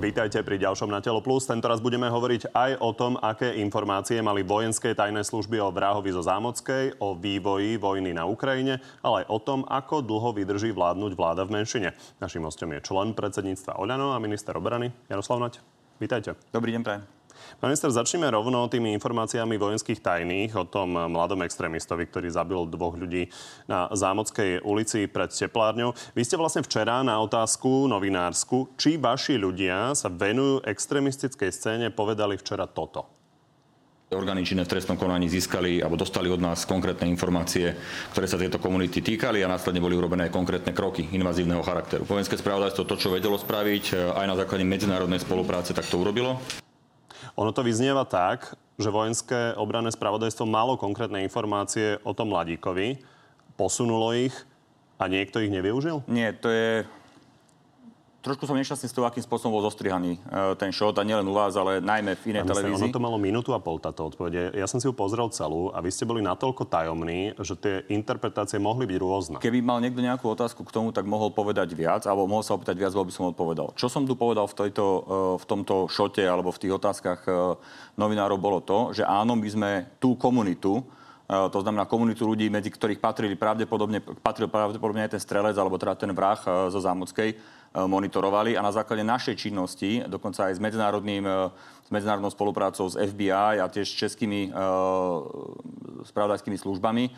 Vítajte pri ďalšom Na Telo Plus. Tento raz budeme hovoriť aj o tom, aké informácie mali vojenské tajné služby o vrahovi zo Zámockej, o vývoji vojny na Ukrajine, ale aj o tom, ako dlho vydrží vládnuť vláda v menšine. Našim hostom je člen predsedníctva Oľano a minister obrany Jaroslav Nať. Vítajte. Dobrý deň, prajem. Pán minister, začneme rovno tými informáciami vojenských tajných o tom mladom extrémistovi, ktorý zabil dvoch ľudí na Zámockej ulici pred teplárňou. Vy ste vlastne včera na otázku novinársku, či vaši ľudia sa venujú extrémistickej scéne, povedali včera toto. Orgány činné v trestnom konaní získali alebo dostali od nás konkrétne informácie, ktoré sa tejto komunity týkali a následne boli urobené konkrétne kroky invazívneho charakteru. Vojenské spravodajstvo to, čo vedelo spraviť aj na základe medzinárodnej spolupráce, tak to urobilo. Ono to vyznieva tak, že vojenské obranné spravodajstvo malo konkrétne informácie o tom mladíkovi, posunulo ich a niekto ich nevyužil? Nie, to je Trošku som nešťastný z toho, akým spôsobom bol zostrihaný e, ten shot a nielen u vás, ale najmä v inej televízii. Ono to malo minútu a pol táto odpovede. Ja som si ju pozrel celú a vy ste boli natoľko tajomní, že tie interpretácie mohli byť rôzne. Keby mal niekto nejakú otázku k tomu, tak mohol povedať viac, alebo mohol sa opýtať viac, by som odpovedal. Čo som tu povedal v, tejto, e, v tomto šote alebo v tých otázkach e, novinárov bolo to, že áno, my sme tú komunitu, to znamená komunitu ľudí, medzi ktorých patrili pravdepodobne, patril pravdepodobne aj ten strelec, alebo teda ten vrah zo Zámockej, monitorovali a na základe našej činnosti, dokonca aj s, medzinárodným, e, s medzinárodnou spoluprácou s FBI a tiež s českými uh, spravodajskými službami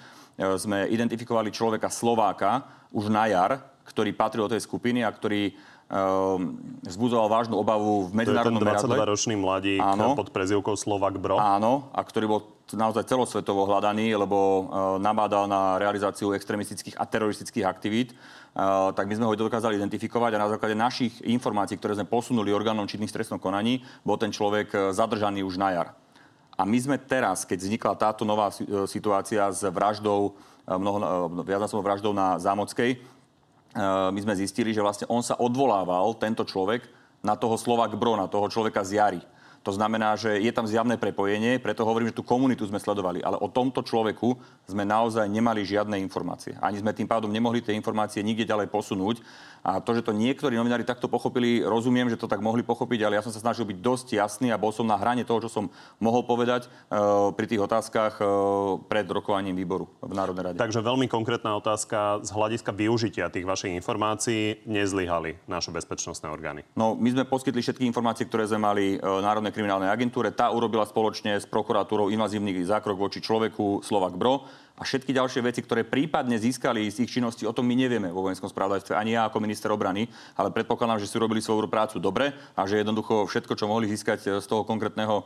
sme identifikovali človeka Slováka už na jar, ktorý patril do tej skupiny a ktorý vzbudzoval vážnu obavu v medzinárodnom meradle. To je ten 22-ročný mladík Áno. pod prezivkou Slovak Bro. Áno, a ktorý bol naozaj celosvetovo hľadaný, lebo uh, nabádal na realizáciu extremistických a teroristických aktivít. Uh, tak my sme ho dokázali identifikovať a na základe našich informácií, ktoré sme posunuli orgánom činných trestnom konaní, bol ten človek zadržaný už na jar. A my sme teraz, keď vznikla táto nová situácia s vraždou, mnoho, viacnásobnou vraždou na Zámockej, my sme zistili, že vlastne on sa odvolával, tento človek, na toho Slovak Bro, toho človeka z Jary. To znamená, že je tam zjavné prepojenie, preto hovorím, že tú komunitu sme sledovali. Ale o tomto človeku sme naozaj nemali žiadne informácie. Ani sme tým pádom nemohli tie informácie nikde ďalej posunúť. A to, že to niektorí novinári takto pochopili, rozumiem, že to tak mohli pochopiť, ale ja som sa snažil byť dosť jasný a bol som na hrane toho, čo som mohol povedať uh, pri tých otázkach uh, pred rokovaním výboru v Národnej rade. Takže veľmi konkrétna otázka z hľadiska využitia tých vašich informácií nezlyhali naše bezpečnostné orgány. No, my sme poskytli všetky informácie, ktoré sme mali uh, Národnej kriminálnej agentúre. Tá urobila spoločne s prokuratúrou invazívny zákrok voči človeku Slovak Bro a všetky ďalšie veci, ktoré prípadne získali z ich činnosti, o tom my nevieme vo vojenskom spravodajstve, ani ja ako minister obrany, ale predpokladám, že si robili svoju prácu dobre a že jednoducho všetko, čo mohli získať e, z toho konkrétneho e,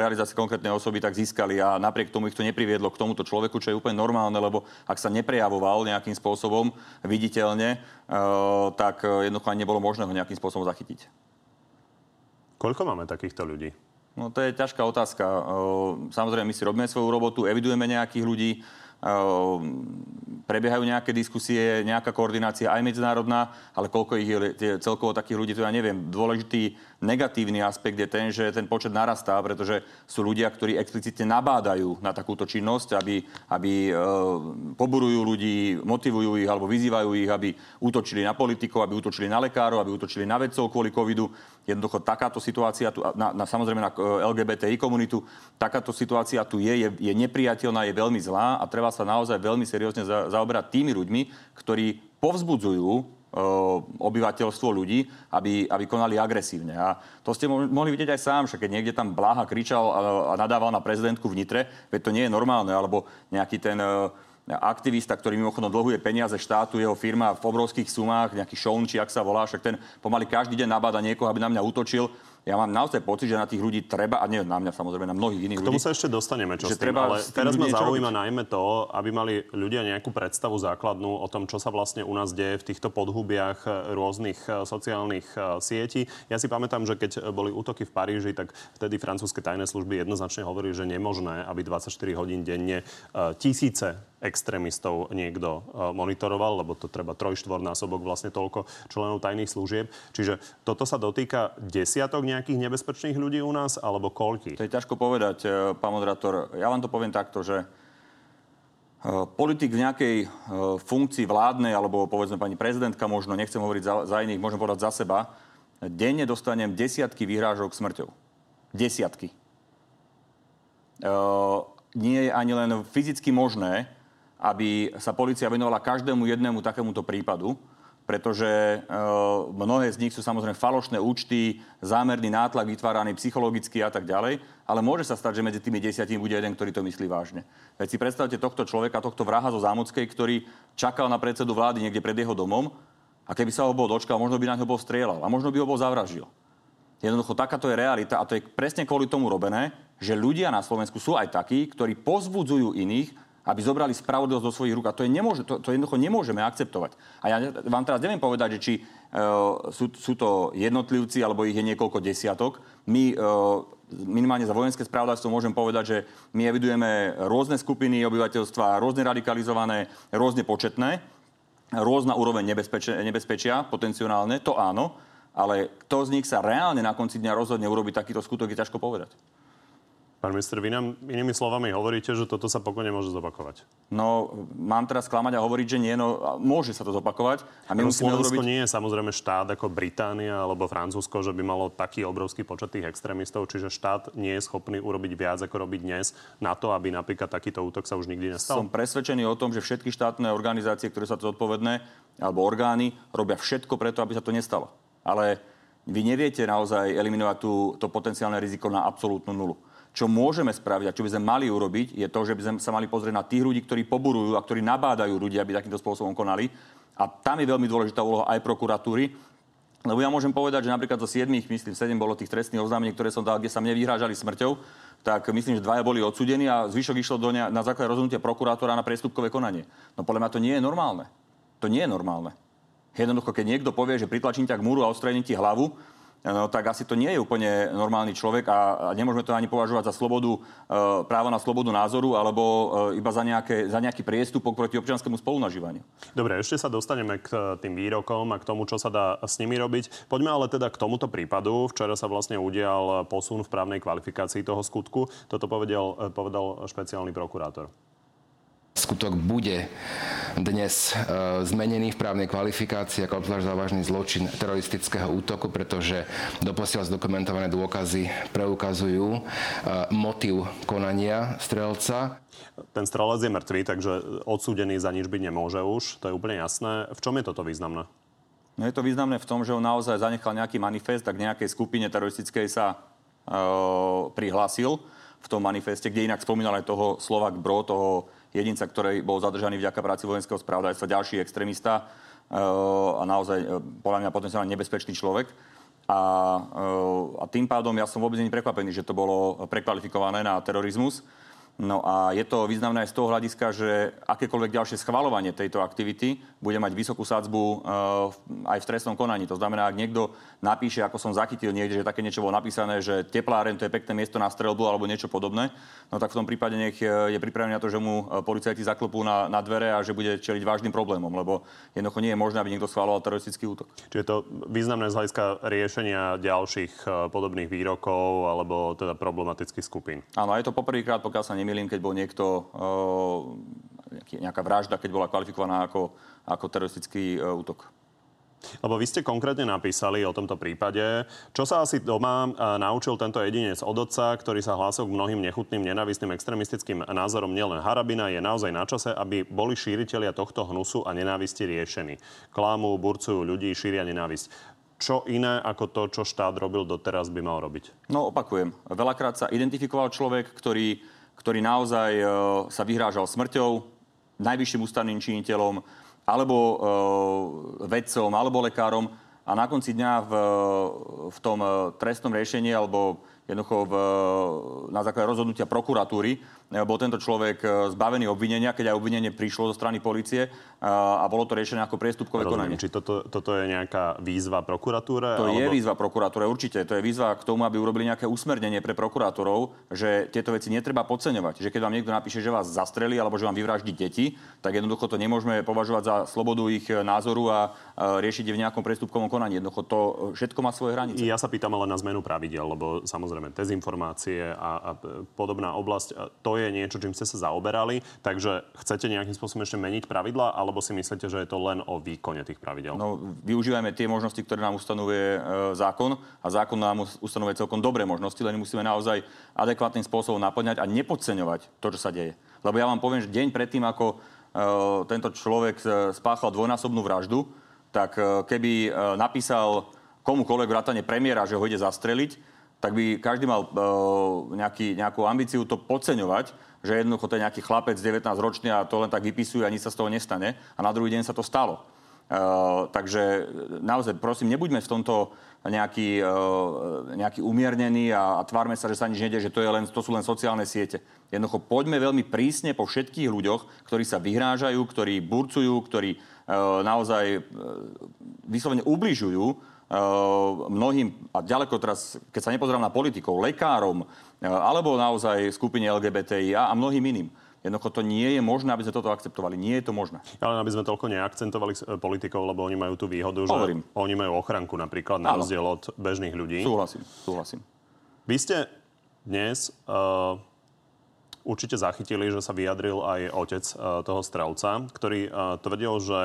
realizácie konkrétnej osoby, tak získali a napriek tomu ich to nepriviedlo k tomuto človeku, čo je úplne normálne, lebo ak sa neprejavoval nejakým spôsobom viditeľne, e, tak jednoducho ani nebolo možné ho nejakým spôsobom zachytiť. Koľko máme takýchto ľudí? No to je ťažká otázka. Samozrejme, my si robíme svoju robotu, evidujeme nejakých ľudí, prebiehajú nejaké diskusie, nejaká koordinácia aj medzinárodná, ale koľko ich je celkovo takých ľudí, to ja neviem. Dôležitý negatívny aspekt je ten, že ten počet narastá, pretože sú ľudia, ktorí explicitne nabádajú na takúto činnosť, aby, aby e, poburujú ľudí, motivujú ich alebo vyzývajú ich, aby útočili na politikov, aby útočili na lekárov, aby útočili na vedcov kvôli covidu. Jednoducho takáto situácia tu, na, na, samozrejme na LGBTI komunitu, takáto situácia tu je, je, je nepriateľná, je veľmi zlá a treba sa naozaj veľmi seriózne za, zaoberať tými ľuďmi, ktorí povzbudzujú obyvateľstvo ľudí, aby, aby konali agresívne. A to ste mohli vidieť aj sám, že keď niekde tam Bláha kričal a, a nadával na prezidentku v Nitre, veď to nie je normálne, alebo nejaký ten aktivista, ktorý mimochodom dlhuje peniaze štátu, jeho firma v obrovských sumách, nejaký Šoun, či ak sa volá, však ten pomaly každý deň nabáda niekoho, aby na mňa útočil ja mám naozaj pocit, že na tých ľudí treba, a nie na mňa samozrejme, na mnohých iných ľudí. K tomu sa ešte dostaneme, čo s tým, treba ale teraz ma zaujíma najmä to, aby mali ľudia nejakú predstavu základnú o tom, čo sa vlastne u nás deje v týchto podhubiach rôznych eh, sociálnych eh, sietí. Ja si pamätám, že keď boli útoky v Paríži, tak vtedy francúzske tajné služby jednoznačne hovorili, že nemožné, aby 24 hodín denne eh, tisíce extrémistov niekto monitoroval, lebo to treba trojštvornásobok vlastne toľko členov tajných služieb. Čiže toto sa dotýka desiatok nejakých nebezpečných ľudí u nás, alebo koľky? To je ťažko povedať, e, pán moderátor. Ja vám to poviem takto, že e, politik v nejakej e, funkcii vládnej, alebo povedzme pani prezidentka, možno nechcem hovoriť za, za iných, môžem povedať za seba, denne dostanem desiatky vyhrážok smrťou. Desiatky. E, nie je ani len fyzicky možné, aby sa policia venovala každému jednému takémuto prípadu, pretože e, mnohé z nich sú samozrejme falošné účty, zámerný nátlak vytváraný psychologicky a tak ďalej, ale môže sa stať, že medzi tými desiatimi bude jeden, ktorý to myslí vážne. Veď si predstavte tohto človeka, tohto vraha zo Zámockej, ktorý čakal na predsedu vlády niekde pred jeho domom a keby sa ho bol dočkal, možno by na ňo bol strieľal a možno by ho bol zavraždil. Jednoducho takáto je realita a to je presne kvôli tomu robené, že ľudia na Slovensku sú aj takí, ktorí pozbudzujú iných, aby zobrali spravodlivosť do svojich rúk. A to, je nemôže, to, to jednoducho nemôžeme akceptovať. A ja vám teraz neviem povedať, že či uh, sú, sú to jednotlivci, alebo ich je niekoľko desiatok. My uh, minimálne za vojenské spravodajstvo môžem povedať, že my evidujeme rôzne skupiny obyvateľstva, rôzne radikalizované, rôzne početné, rôzna úroveň nebezpečia, nebezpečia potenciálne, to áno, ale kto z nich sa reálne na konci dňa rozhodne urobiť takýto skutok, je ťažko povedať. Pán minister, vy nám inými slovami hovoríte, že toto sa pokojne môže zopakovať. No, mám teraz klamať a hovoriť, že nie, no môže sa to zopakovať. A my no, musíme Slovensko urobiť... nie je samozrejme štát ako Británia alebo Francúzsko, že by malo taký obrovský počet tých extrémistov, čiže štát nie je schopný urobiť viac, ako robiť dnes na to, aby napríklad takýto útok sa už nikdy nestal. Som presvedčený o tom, že všetky štátne organizácie, ktoré sa to zodpovedné, alebo orgány, robia všetko preto, aby sa to nestalo. Ale vy neviete naozaj eliminovať tú, to potenciálne riziko na absolútnu nulu. Čo môžeme spraviť a čo by sme mali urobiť, je to, že by sme sa mali pozrieť na tých ľudí, ktorí poburujú a ktorí nabádajú ľudí, aby takýmto spôsobom konali. A tam je veľmi dôležitá úloha aj prokuratúry. Lebo ja môžem povedať, že napríklad zo 7, myslím, 7 bolo tých trestných oznámení, ktoré som dal, kde sa mne vyhrážali smrťou, tak myslím, že dvaja boli odsudení a zvyšok išlo do ne, na základe rozhodnutia prokurátora na priestupkové konanie. No podľa mňa to nie je normálne. To nie je normálne. Jednoducho, keď niekto povie, že pritlačím ťa k múru a odstrením ti hlavu, no, tak asi to nie je úplne normálny človek a, a nemôžeme to ani považovať za slobodu, e, právo na slobodu názoru alebo e, iba za, nejaké, za nejaký priestupok proti občianskému spolunažívaniu. Dobre, ešte sa dostaneme k e, tým výrokom a k tomu, čo sa dá s nimi robiť. Poďme ale teda k tomuto prípadu. Včera sa vlastne udial posun v právnej kvalifikácii toho skutku. Toto povedal, povedal špeciálny prokurátor. Skutok bude dnes e, zmenený v právnej kvalifikácii ako obzvlášť závažný zločin teroristického útoku, pretože doposiaľ zdokumentované dôkazy preukazujú e, motiv konania strelca. Ten strelec je mŕtvý, takže odsúdený za nič byť nemôže už. To je úplne jasné. V čom je toto významné? No je to významné v tom, že on naozaj zanechal nejaký manifest tak nejakej skupine teroristickej sa e, prihlásil v tom manifeste, kde inak spomínal aj toho Slovak Bro, toho jedinca, ktorý bol zadržaný vďaka práci vojenského spravodajstva, ďalší extrémista eh, a naozaj eh, podľa mňa potenciálne nebezpečný človek. A, eh, a tým pádom ja som vôbec není prekvapený, že to bolo prekvalifikované na terorizmus. No a je to významné aj z toho hľadiska, že akékoľvek ďalšie schvalovanie tejto aktivity bude mať vysokú sádzbu uh, aj v trestnom konaní. To znamená, ak niekto napíše, ako som zachytil niekde, že také niečo bolo napísané, že tepláren to je pekné miesto na strelbu alebo niečo podobné, no tak v tom prípade nech eh, je pripravený na to, že mu eh, policajti zaklopú na, na dvere a že bude čeliť vážnym problémom, lebo jednoducho nie je možné, aby niekto schváloval teroristický útok. Čiže to významné z hľadiska riešenia ďalších podobných výrokov alebo teda problematických skupín. Áno, je to poprvýkrát, pokiaľ sa nemýlim, keď bol niekto, nejaká vražda, keď bola kvalifikovaná ako, ako teroristický útok. Lebo vy ste konkrétne napísali o tomto prípade. Čo sa asi doma naučil tento jedinec od otca, ktorý sa hlásil k mnohým nechutným, nenávistným, extremistickým názorom nielen Harabina, je naozaj na čase, aby boli šíriteľia tohto hnusu a nenávisti riešení. Klámu, burcujú ľudí, šíria nenávisť čo iné ako to, čo štát robil doteraz, by mal robiť? No, opakujem. Veľakrát sa identifikoval človek, ktorý ktorý naozaj e, sa vyhrážal smrťou, najvyšším ústavným činiteľom, alebo e, vedcom, alebo lekárom. A na konci dňa v, v tom e, trestnom riešení alebo jednoducho v, na základe rozhodnutia prokuratúry bol tento človek e, zbavený obvinenia, keď aj obvinenie prišlo zo strany policie e, a bolo to riešené ako priestupkové Rozumiem, konanie. Či toto, toto je nejaká výzva prokuratúre? To alebo... je výzva prokuratúre, určite. To je výzva k tomu, aby urobili nejaké usmernenie pre prokurátorov, že tieto veci netreba podceňovať. Že keď vám niekto napíše, že vás zastreli alebo že vám vyvraždí deti, tak jednoducho to nemôžeme považovať za slobodu ich názoru a riešiť v nejakom priestupkovom konaní. Jednoducho to všetko má svoje hranice. Ja sa pýtam ale na zmenu pravidel, lebo samozrejme dezinformácie a, a podobná oblasť. To je niečo, čím ste sa zaoberali, takže chcete nejakým spôsobom ešte meniť pravidla, alebo si myslíte, že je to len o výkone tých pravidel? No, využívame tie možnosti, ktoré nám ustanovuje e, zákon a zákon nám ustanovuje celkom dobré možnosti, len musíme naozaj adekvátnym spôsobom naplňať a nepodceňovať to, čo sa deje. Lebo ja vám poviem, že deň predtým, ako e, tento človek e, spáchal dvojnásobnú vraždu, tak keby napísal komukoľvek vrátane premiéra, že ho ide zastreliť, tak by každý mal uh, nejaký, nejakú ambíciu to podceňovať, že jednoducho to je nejaký chlapec 19 ročný a to len tak vypisuje a nič sa z toho nestane. A na druhý deň sa to stalo. Uh, takže naozaj, prosím, nebuďme v tomto nejaký, uh, nejaký umiernený a, a tvárme sa, že sa nič nedie, že to, je len, to sú len sociálne siete. Jednoducho poďme veľmi prísne po všetkých ľuďoch, ktorí sa vyhrážajú, ktorí burcujú, ktorí uh, naozaj uh, vyslovene ubližujú mnohým, a ďaleko teraz, keď sa nepozerám na politikov, lekárom, eh, alebo naozaj skupine LGBTI a, a mnohým iným. Jednoducho to nie je možné, aby sme toto akceptovali. Nie je to možné. Ale aby sme toľko neakcentovali eh, politikov, lebo oni majú tú výhodu, že Hovorím. oni majú ochranku napríklad na rozdiel od bežných ľudí. Súhlasím, súhlasím. Vy ste dnes uh, určite zachytili, že sa vyjadril aj otec e, toho strelca, ktorý e, tvrdil, že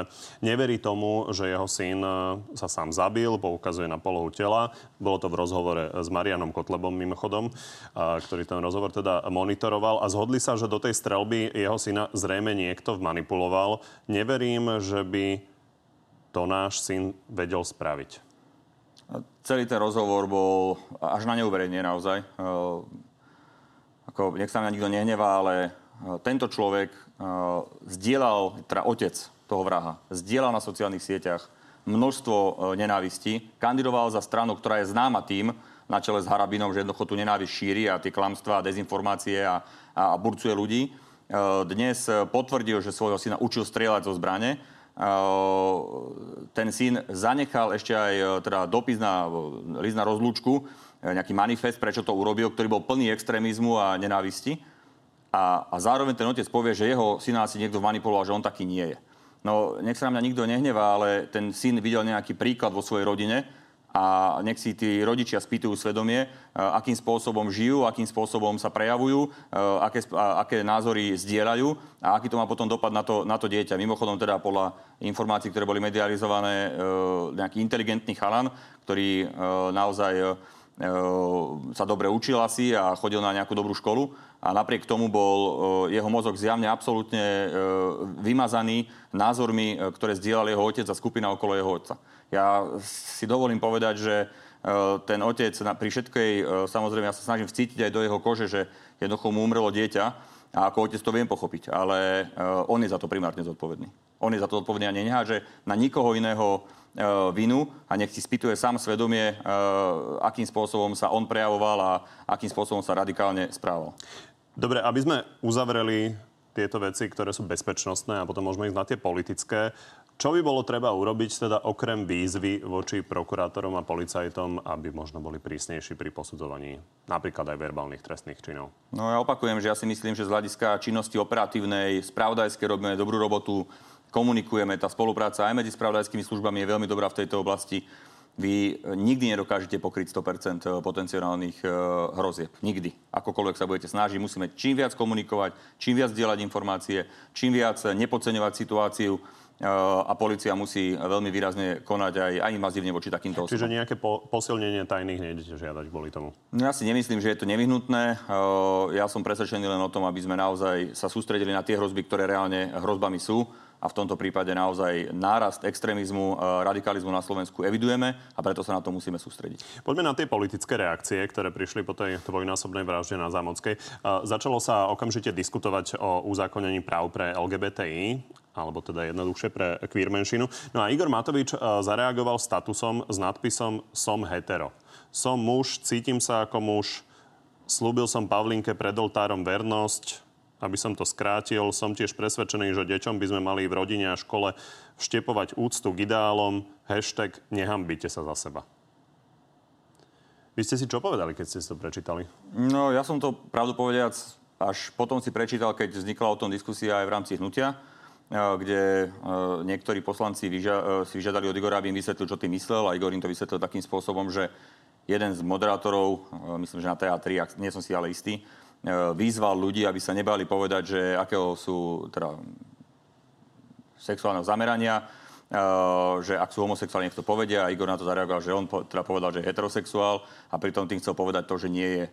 neverí tomu, že jeho syn e, sa sám zabil, poukazuje na polohu tela. Bolo to v rozhovore s Marianom Kotlebom mimochodom, ktorý ten rozhovor teda monitoroval a zhodli sa, že do tej strelby jeho syna zrejme niekto vmanipuloval. Neverím, že by to náš syn vedel spraviť. Celý ten rozhovor bol až na neuverenie naozaj ako, nech sa na nikto nehnevá, ale e, tento človek uh, zdieľal, teda otec toho vraha, zdieľal na sociálnych sieťach množstvo uh, nenávistí, kandidoval za stranu, ktorá je známa tým, na čele s Harabinom, že jednoducho tu nenávisť šíri a tie klamstvá dezinformácie a, a, a burcuje ľudí. Dnes potvrdil, že svojho syna učil strieľať zo zbrane. Ten syn zanechal ešte aj teda dopis na na rozlúčku, nejaký manifest, prečo to urobil, ktorý bol plný extrémizmu a nenávisti. A, a zároveň ten otec povie, že jeho syna si niekto manipuloval, že on taký nie je. No, nech sa na mňa nikto nehnevá, ale ten syn videl nejaký príklad vo svojej rodine a nech si tí rodičia spýtujú svedomie, e, akým spôsobom žijú, akým spôsobom sa prejavujú, e, aké, aké názory zdieľajú a aký to má potom dopad na to, na to dieťa. Mimochodom teda podľa informácií, ktoré boli medializované, nejaký inteligentný chalan, ktorý naozaj E, sa dobre učil asi a chodil na nejakú dobrú školu a napriek tomu bol e, jeho mozog zjavne absolútne e, vymazaný názormi, ktoré zdieľal jeho otec a skupina okolo jeho otca. Ja si dovolím povedať, že ten otec pri všetkej, samozrejme ja sa snažím vcítiť aj do jeho kože, že jednoducho mu umrelo dieťa a ako otec to viem pochopiť, ale on je za to primárne zodpovedný. On je za to zodpovedný a neneháže na nikoho iného E, vinu a nech si spýtuje sám svedomie, e, akým spôsobom sa on prejavoval a akým spôsobom sa radikálne správal. Dobre, aby sme uzavreli tieto veci, ktoré sú bezpečnostné a potom môžeme ísť na tie politické. Čo by bolo treba urobiť teda okrem výzvy voči prokurátorom a policajtom, aby možno boli prísnejší pri posudzovaní napríklad aj verbálnych trestných činov? No ja opakujem, že ja si myslím, že z hľadiska činnosti operatívnej, spravodajskej robíme dobrú robotu komunikujeme. Tá spolupráca aj medzi spravodajskými službami je veľmi dobrá v tejto oblasti. Vy nikdy nedokážete pokryť 100% eh, potenciálnych eh, hrozieb. Nikdy. Akokoľvek sa budete snažiť, musíme čím viac komunikovať, čím viac dielať informácie, čím viac nepodceňovať situáciu eh, a policia musí veľmi výrazne konať aj, aj invazívne voči takýmto osobom. Čiže nejaké po, posilnenie tajných nejdete žiadať kvôli tomu? No, ja si nemyslím, že je to nevyhnutné. Ja som presvedčený len o tom, aby sme naozaj sa sústredili na tie hrozby, ktoré reálne hrozbami sú a v tomto prípade naozaj nárast extrémizmu, e, radikalizmu na Slovensku evidujeme a preto sa na to musíme sústrediť. Poďme na tie politické reakcie, ktoré prišli po tej dvojnásobnej vražde na Zámockej. E, začalo sa okamžite diskutovať o uzákonení práv pre LGBTI alebo teda jednoduchšie pre queer menšinu. No a Igor Matovič e, zareagoval statusom s nadpisom Som hetero. Som muž, cítim sa ako muž, slúbil som Pavlinke pred oltárom vernosť, aby som to skrátil, som tiež presvedčený, že deťom by sme mali v rodine a škole vštepovať úctu k ideálom, hashtag nehambite sa za seba. Vy ste si čo povedali, keď ste si to prečítali? No, ja som to pravdu povediac až potom si prečítal, keď vznikla o tom diskusia aj v rámci hnutia, e, kde e, niektorí poslanci vyža- e, si vyžiadali od Igora, aby im vysvetlil, čo tým myslel a Igor im to vysvetlil takým spôsobom, že jeden z moderátorov, myslím, že na TA3, nie som si ale istý, vyzval ľudí, aby sa nebali povedať, že akého sú teda sexuálneho zamerania, že ak sú homosexuáli, nech to povedia. A Igor na to zareagoval, že on teda povedal, že je heterosexuál a pritom tým chcel povedať to, že nie je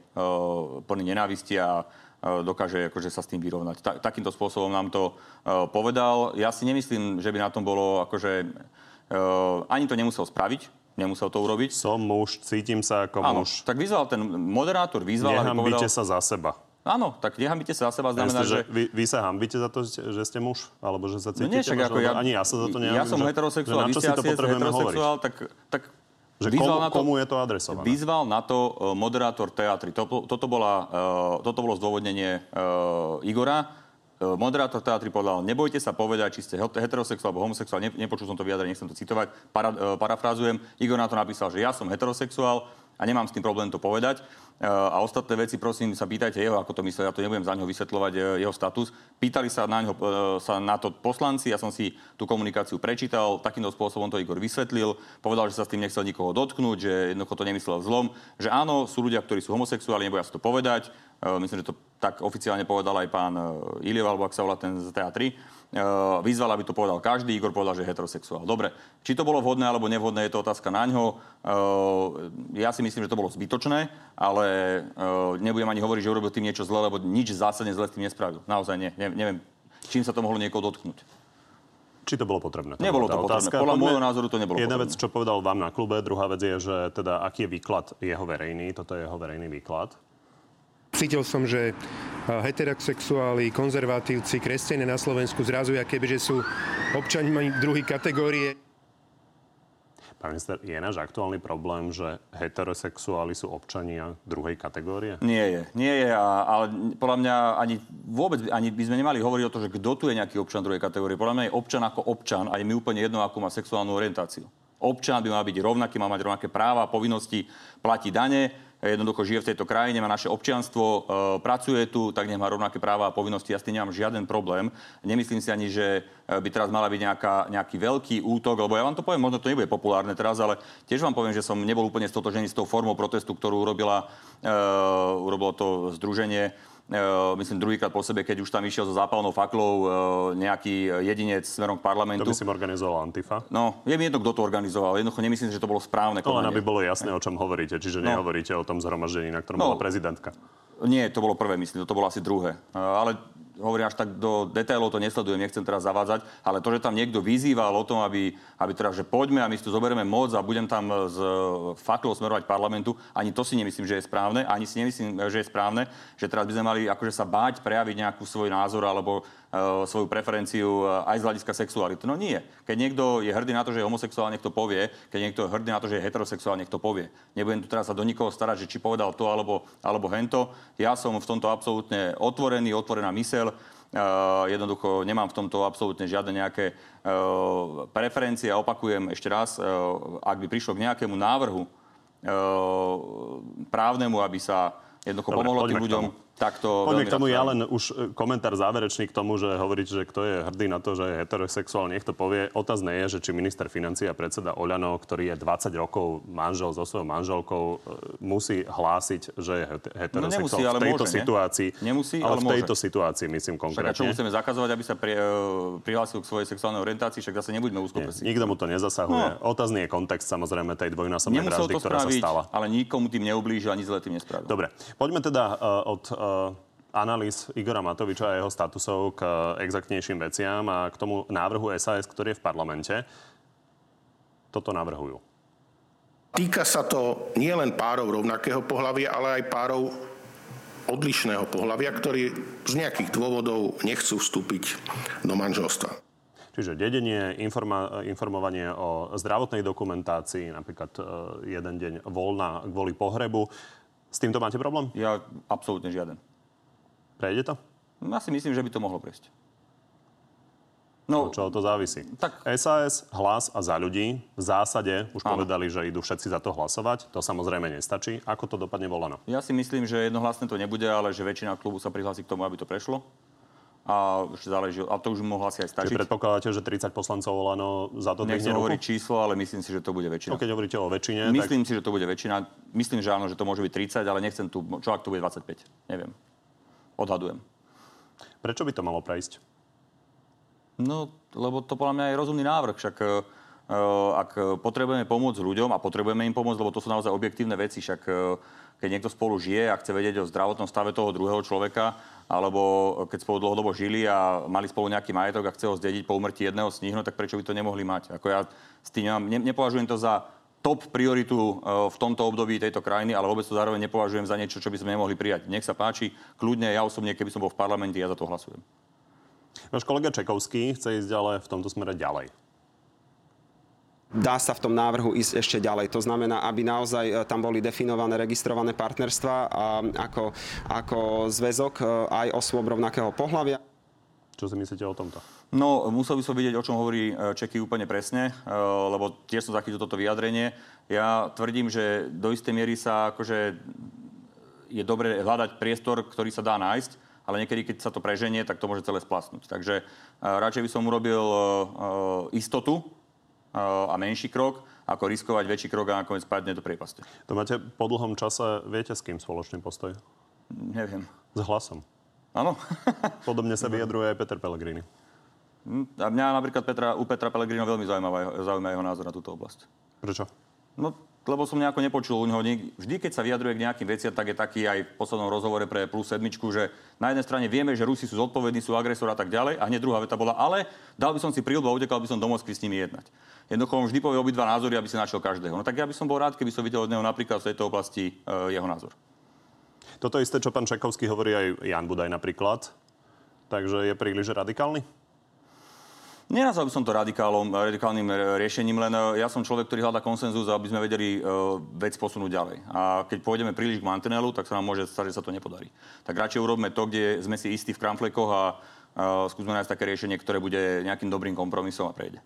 plný nenávisti a dokáže akože sa s tým vyrovnať. Ta, takýmto spôsobom nám to povedal. Ja si nemyslím, že by na tom bolo akože... Ani to nemusel spraviť, nemusel to urobiť. Som muž, cítim sa ako Áno, muž. Tak vyzval ten moderátor, vyzval, Nehambíte povedal... sa za seba. Áno, tak nehambíte sa za seba znamená, Myslíte, že... Vy, vy sa hambíte za to, že ste muž? Alebo že sa cítite? No nie, však ako ja, ani ja sa za to nehambím. Ja som heterosexuál, vy ste asi heterosexuál, tak, tak že komu, na to, komu je to adresované? Vyzval na to uh, moderátor teatry. Toto, toto, bola, uh, toto bolo zdôvodnenie uh, Igora. Uh, moderátor teatry povedal, nebojte sa povedať, či ste heterosexuál alebo homosexuál. Ne, nepočul som to vyjadrenie, nechcem to citovať. Para, uh, parafrazujem. Igor na to napísal, že ja som heterosexuál a nemám s tým problém to povedať. A ostatné veci, prosím, sa pýtajte jeho, ako to myslel. Ja to nebudem za neho vysvetľovať, e, jeho status. Pýtali sa na, ňo, e, sa na to poslanci, ja som si tú komunikáciu prečítal, takýmto spôsobom to Igor vysvetlil. Povedal, že sa s tým nechcel nikoho dotknúť, že jednoducho to nemyslel zlom. Že áno, sú ľudia, ktorí sú homosexuáli, neboja sa to povedať. E, myslím, že to tak oficiálne povedal aj pán Iliev, alebo ak sa volá ten z TA3 vyzval, aby to povedal každý. Igor povedal, že je heterosexuál. Dobre, či to bolo vhodné alebo nevhodné, je to otázka na ňo. Ja si myslím, že to bolo zbytočné, ale nebudem ani hovoriť, že urobil tým niečo zle, lebo nič zásadne zle s tým nespravil. Naozaj nie. neviem, čím sa to mohlo niekoho dotknúť. Či to bolo potrebné? To nebolo to potrebné. Podľa môjho názoru to nebolo Jedna potrebné. vec, čo povedal vám na klube, druhá vec je, že teda aký je výklad jeho verejný, toto je jeho verejný výklad. Cítil som, že heterosexuáli, konzervatívci, kresťania na Slovensku zrazu, keby, že sú občanmi druhej kategórie. Pán minister, je náš aktuálny problém, že heterosexuáli sú občania druhej kategórie? Nie je. Nie je, a, ale podľa mňa ani vôbec ani by sme nemali hovoriť o to, že kto tu je nejaký občan druhej kategórie. Podľa mňa je občan ako občan a je mi úplne jedno, akú má sexuálnu orientáciu. Občan by mal byť rovnaký, má mať rovnaké práva, povinnosti, platí dane, jednoducho žije v tejto krajine, má naše občianstvo, e, pracuje tu, tak nech má rovnaké práva a povinnosti. Ja s tým nemám žiaden problém. Nemyslím si ani, že e, by teraz mala byť nejaká, nejaký veľký útok, lebo ja vám to poviem, možno to nebude populárne teraz, ale tiež vám poviem, že som nebol úplne stotožený s tou formou protestu, ktorú urobila, uh, urobilo to združenie myslím druhýkrát po sebe, keď už tam išiel so zápalnou faklou uh, nejaký jedinec smerom k parlamentu. To by si organizoval Antifa? No, je mi jedno, kto to organizoval. Jednoducho nemyslím, že to bolo správne. To len aby bolo jasné, o čom hovoríte. Čiže no. nehovoríte o tom zhromaždení, na ktorom no. bola prezidentka. Nie, to bolo prvé, myslím, to bolo asi druhé. Uh, ale hovorím, až tak do detailov to nesledujem, nechcem teraz zavádzať, ale to, že tam niekto vyzýval o tom, aby, aby teraz, že poďme a my si tu zoberieme moc a budem tam z faklou smerovať parlamentu, ani to si nemyslím, že je správne, ani si nemyslím, že je správne, že teraz by sme mali akože sa báť prejaviť nejakú svoj názor alebo svoju preferenciu uh, aj z hľadiska sexuality. No nie. Keď niekto je hrdý na to, že je homosexuál, nech to povie. Keď niekto je hrdý na to, že je heterosexuál, nech to povie. Nebudem tu teraz sa do nikoho starať, že či povedal to alebo, alebo hento. Ja som v tomto absolútne otvorený, otvorená mysel Uh, jednoducho nemám v tomto absolútne žiadne nejaké uh, preferencie a opakujem ešte raz, uh, ak by prišlo k nejakému návrhu právnemu, aby sa jednoducho Dobre, pomohlo tým ľuďom, tak to Poďme k tomu, ja len už e, komentár záverečný k tomu, že hovoríte, že kto je hrdý na to, že je heterosexuál, nech to povie. Otázne je, že či minister financí a predseda Oľano, ktorý je 20 rokov manžel so svojou manželkou, e, musí hlásiť, že je heterosexuál no nemusí, ale v tejto môže, situácii. Ne? Nemusí, ale, ale v tejto môže. situácii, myslím konkrétne. Však a čo musíme zakazovať, aby sa pri, uh, prihlásil k svojej sexuálnej orientácii, však zase nebuďme úzko Nikto mu to nezasahuje. No. Otázny je kontext samozrejme tej dvojnásobnej vraždy, ktorá spraviť, sa stala. Ale nikomu tým neublížil ani zle tým nespravil. Dobre, poďme teda uh, od uh, analýz Igora Matoviča a jeho statusov k exaktnejším veciam a k tomu návrhu SAS, ktorý je v parlamente. Toto navrhujú. Týka sa to nielen párov rovnakého pohľavia, ale aj párov odlišného pohľavia, ktorí z nejakých dôvodov nechcú vstúpiť do manželstva. Čiže dedenie, informa- informovanie o zdravotnej dokumentácii, napríklad e, jeden deň voľna kvôli pohrebu. S týmto máte problém? Ja absolútne žiaden. Prejde to? Ja si myslím, že by to mohlo prejsť. No, čo to závisí? Tak... SAS, hlas a za ľudí v zásade už Áno. povedali, že idú všetci za to hlasovať. To samozrejme nestačí. Ako to dopadne volano? Ja si myslím, že jednohlasné to nebude, ale že väčšina klubu sa prihlási k tomu, aby to prešlo. A ešte záleží, a to už mohlo asi aj stačiť. Čiže predpokladáte, že 30 poslancov Olano za to Nechcem hovoriť číslo, ale myslím si, že to bude väčšina. No, keď hovoríte o väčšine, Myslím tak... si, že to bude väčšina. Myslím, že áno, že to môže byť 30, ale nechcem tu, čo ak to bude 25. Neviem. Odhadujem. Prečo by to malo prejsť? No, lebo to podľa mňa je rozumný návrh. Však uh, ak potrebujeme pomôcť ľuďom a potrebujeme im pomôcť, lebo to sú naozaj objektívne veci, však uh, keď niekto spolu žije a chce vedieť o zdravotnom stave toho druhého človeka, alebo keď spolu dlhodobo žili a mali spolu nejaký majetok a chce ho zdediť po umrtí jedného z nich, no tak prečo by to nemohli mať? Ako ja s tým ne, nepovažujem to za top prioritu e, v tomto období tejto krajiny, ale vôbec to zároveň nepovažujem za niečo, čo by sme nemohli prijať. Nech sa páči, kľudne, ja osobne, keby som bol v parlamente, ja za to hlasujem. Váš kolega Čekovský chce ísť ale v tomto smere ďalej dá sa v tom návrhu ísť ešte ďalej. To znamená, aby naozaj e, tam boli definované registrované partnerstva a ako, ako zväzok e, aj osôb rovnakého pohľavia. Čo si myslíte o tomto? No, musel by som vidieť, o čom hovorí e, Čeky úplne presne, lebo tiež som zachytil toto vyjadrenie. Ja tvrdím, že do istej miery sa akože je dobre hľadať priestor, ktorý sa dá nájsť, ale niekedy, keď sa to preženie, tak to môže celé splasnúť. Takže radšej by som urobil istotu, a menší krok, ako riskovať väčší krok a nakoniec padne do priepaste. To máte po dlhom čase, viete s kým spoločný postoj? Neviem. S hlasom. Áno. Podobne sa vyjadruje aj Peter Pellegrini. Hm, a mňa napríklad Petra, u Petra Pellegrino veľmi zaujíma, zaujíma jeho názor na túto oblasť. Prečo? No, lebo som nejako nepočul u neho. Vždy, keď sa vyjadruje k nejakým veciam, tak je taký aj v poslednom rozhovore pre plus sedmičku, že na jednej strane vieme, že Rusi sú zodpovední, sú agresor a tak ďalej. A hneď druhá veta bola, ale dal by som si príľbu a utekal by som do Moskvy s nimi jednať. Jednoducho on vždy povie obidva názory, aby si našiel každého. No tak ja by som bol rád, keby som videl od neho napríklad v tejto oblasti e, jeho názor. Toto isté, čo pán Čakovský hovorí aj Jan Budaj napríklad. Takže je príliš radikálny? Nenazval by som to radikálom, radikálnym riešením, len e, ja som človek, ktorý hľadá konsenzus, aby sme vedeli uh, vec posunúť ďalej. A keď pôjdeme príliš k mantinelu, tak sa nám môže stať, že sa to nepodarí. Tak radšej urobme to, kde sme si istí v kramflekoch a skúsme nájsť také riešenie, ktoré bude nejakým dobrým kompromisom a prejde.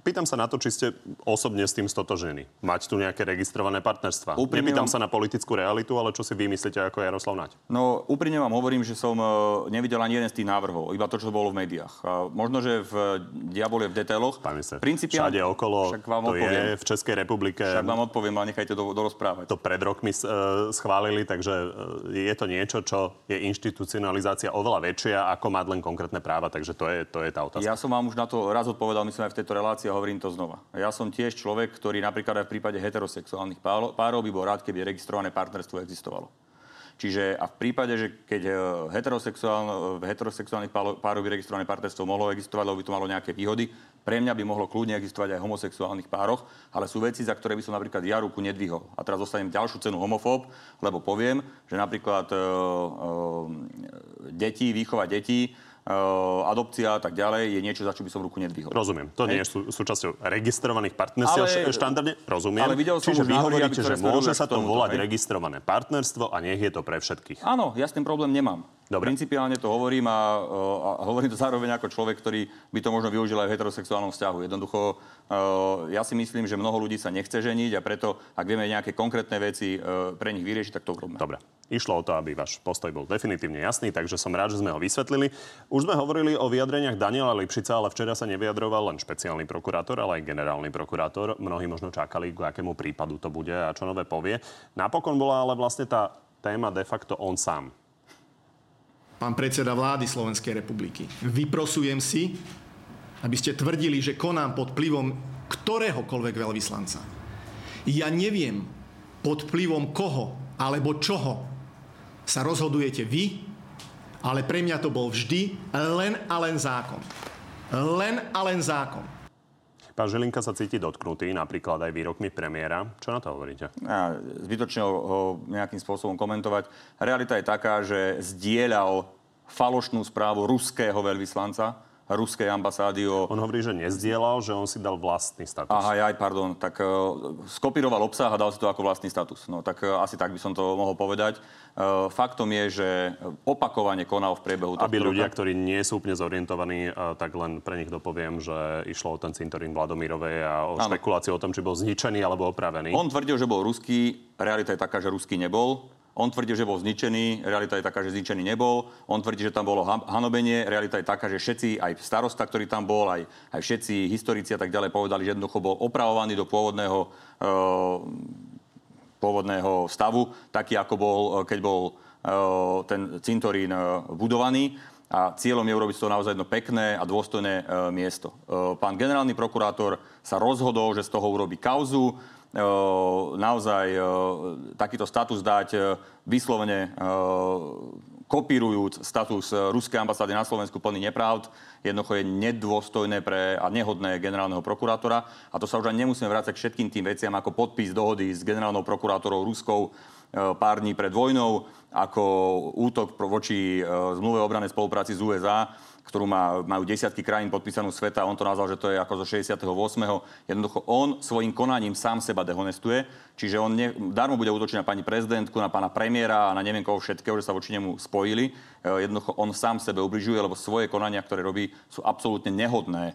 Pýtam sa na to, či ste osobne s tým stotožení. Mať tu nejaké registrované partnerstva. Úprimne Nepýtam vám... sa na politickú realitu, ale čo si vy myslíte ako Jaroslav Naď? No, úprimne vám hovorím, že som e, nevidel ani jeden z tých návrhov, iba to, čo bolo v médiách. A možno, že v diabole v detailoch. Pán minister, Principiál... všade okolo však vám to odpoviem. je v Českej republike. Však vám odpoviem, ale nechajte to dorozprávať. To pred rokmi uh, schválili, takže uh, je to niečo, čo je inštitucionalizácia oveľa väčšia, ako mať len konkrétne práva, takže to je, to je tá otázka. Ja som vám už na to raz odpovedal, myslím aj v tejto relácii a hovorím to znova. Ja som tiež človek, ktorý napríklad aj v prípade heterosexuálnych párov by bol rád, keby registrované partnerstvo existovalo. Čiže a v prípade, že keď e, heterosexuál, v heterosexuálnych párov by registrované partnerstvo mohlo existovať, lebo by to malo nejaké výhody, pre mňa by mohlo kľudne existovať aj v homosexuálnych pároch, ale sú veci, za ktoré by som napríklad ja ruku nedvihol. A teraz dostanem ďalšiu cenu homofób, lebo poviem, že napríklad e, e, deti, výchova detí, adopcia a tak ďalej, je niečo, za čo by som ruku nedvihol. Rozumiem. To nie je sú, súčasťou registrovaných partnerstiev ale, štandardne. Rozumiem. Ale videl som Čiže vy hovoríte, že môže sa to volať hej? registrované partnerstvo a nech je to pre všetkých. Áno, ja s tým problém nemám. Dobre. Principiálne to hovorím a, a hovorím to zároveň ako človek, ktorý by to možno využil aj v heterosexuálnom vzťahu. Jednoducho, uh, ja si myslím, že mnoho ľudí sa nechce ženiť a preto, ak vieme nejaké konkrétne veci uh, pre nich vyriešiť, tak to urobíme. Dobre. Išlo o to, aby váš postoj bol definitívne jasný, takže som rád, že sme ho vysvetlili. Už sme hovorili o vyjadreniach Daniela Lipšica, ale včera sa nevyjadroval len špeciálny prokurátor, ale aj generálny prokurátor. Mnohí možno čakali, k akému prípadu to bude a čo nové povie. Napokon bola ale vlastne tá téma de facto on sám pán predseda vlády Slovenskej republiky, vyprosujem si, aby ste tvrdili, že konám pod vplyvom ktoréhokoľvek veľvyslanca. Ja neviem, pod vplyvom koho alebo čoho sa rozhodujete vy, ale pre mňa to bol vždy len a len zákon. Len a len zákon. Pán Žilinka sa cíti dotknutý napríklad aj výrokmi premiéra. Čo na to hovoríte? Ja, zbytočne ho, nejakým spôsobom komentovať. Realita je taká, že zdieľal falošnú správu ruského veľvyslanca, ruskej ambasády o... On hovorí, že nezdielal, že on si dal vlastný status. Aha, aj, pardon. Tak uh, skopíroval obsah a dal si to ako vlastný status. No tak uh, asi tak by som to mohol povedať. Uh, faktom je, že opakovane konal v priebehu... Aby ľudia, roka... ktorí nie sú úplne zorientovaní, uh, tak len pre nich dopoviem, že išlo o ten cintorín Vladomirovej a o ano. špekuláciu o tom, či bol zničený alebo opravený. On tvrdil, že bol ruský. Realita je taká, že ruský nebol On tvrdí, že bol zničený, realita je taká, že zničený nebol. On tvrdí, že tam bolo hanobenie, realita je taká, že všetci, aj starosta, ktorý tam bol, aj, aj všetci historici a tak ďalej povedali, že jednoducho bol opravovaný do pôvodného, e, pôvodného stavu, taký ako bol, keď bol e, ten cintorín e, budovaný a cieľom je urobiť toho naozaj jedno pekné a dôstojné e, miesto. E, pán generálny prokurátor sa rozhodol, že z toho urobí kauzu naozaj takýto status dať vyslovene kopírujúc status ruskej ambasády na Slovensku plný nepravd, jednoducho je nedôstojné pre a nehodné generálneho prokurátora. A to sa už ani nemusíme vrácať k všetkým tým veciam ako podpis dohody s generálnou prokurátorou Ruskou pár dní pred vojnou, ako útok voči zmluve o obranej spolupráci z USA, ktorú má, majú desiatky krajín podpísanú sveta. On to nazval, že to je ako zo 68. Jednoducho on svojim konaním sám seba dehonestuje. Čiže on ne, darmo bude útočiť na pani prezidentku, na pána premiéra a na neviem koho všetkého, že sa voči nemu spojili. E, jednoducho on sám sebe ubližuje, lebo svoje konania, ktoré robí, sú absolútne nehodné e,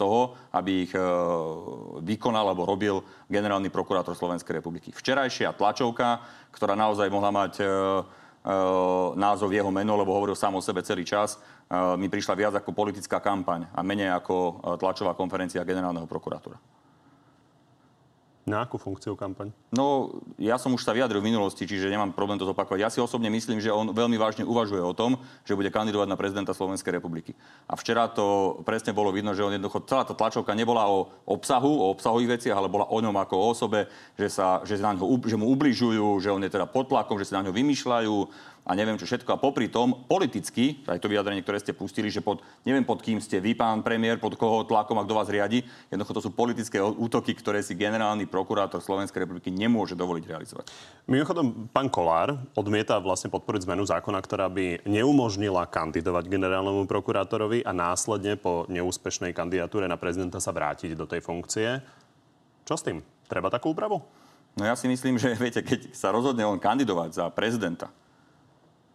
toho, aby ich e, vykonal alebo robil generálny prokurátor Slovenskej republiky. Včerajšia tlačovka, ktorá naozaj mohla mať názov jeho meno, lebo hovoril sám o sebe celý čas, mi prišla viac ako politická kampaň a menej ako e, tlačová konferencia generálneho prokurátora. Na akú funkciu kampaň? No, ja som už sa vyjadril v minulosti, čiže nemám problém to zopakovať. Ja si osobne myslím, že on veľmi vážne uvažuje o tom, že bude kandidovať na prezidenta Slovenskej republiky. A včera to presne bolo vidno, že on jednoducho, celá tá tlačovka nebola o obsahu, o obsahových veciach, ale bola o ňom ako o osobe, že, sa, že, na ňo, že mu ubližujú, že on je teda pod tlakom, že sa na ňo vymýšľajú, a neviem čo všetko. A popri tom politicky, aj to vyjadrenie, ktoré ste pustili, že pod, neviem pod kým ste vy, pán premiér, pod koho tlakom a kto vás riadi, jednoducho to sú politické útoky, ktoré si generálny prokurátor Slovenskej republiky nemôže dovoliť realizovať. Mimochodom, pán Kolár odmieta vlastne podporiť zmenu zákona, ktorá by neumožnila kandidovať generálnemu prokurátorovi a následne po neúspešnej kandidatúre na prezidenta sa vrátiť do tej funkcie. Čo s tým? Treba takú úpravu? No ja si myslím, že viete, keď sa rozhodne on kandidovať za prezidenta,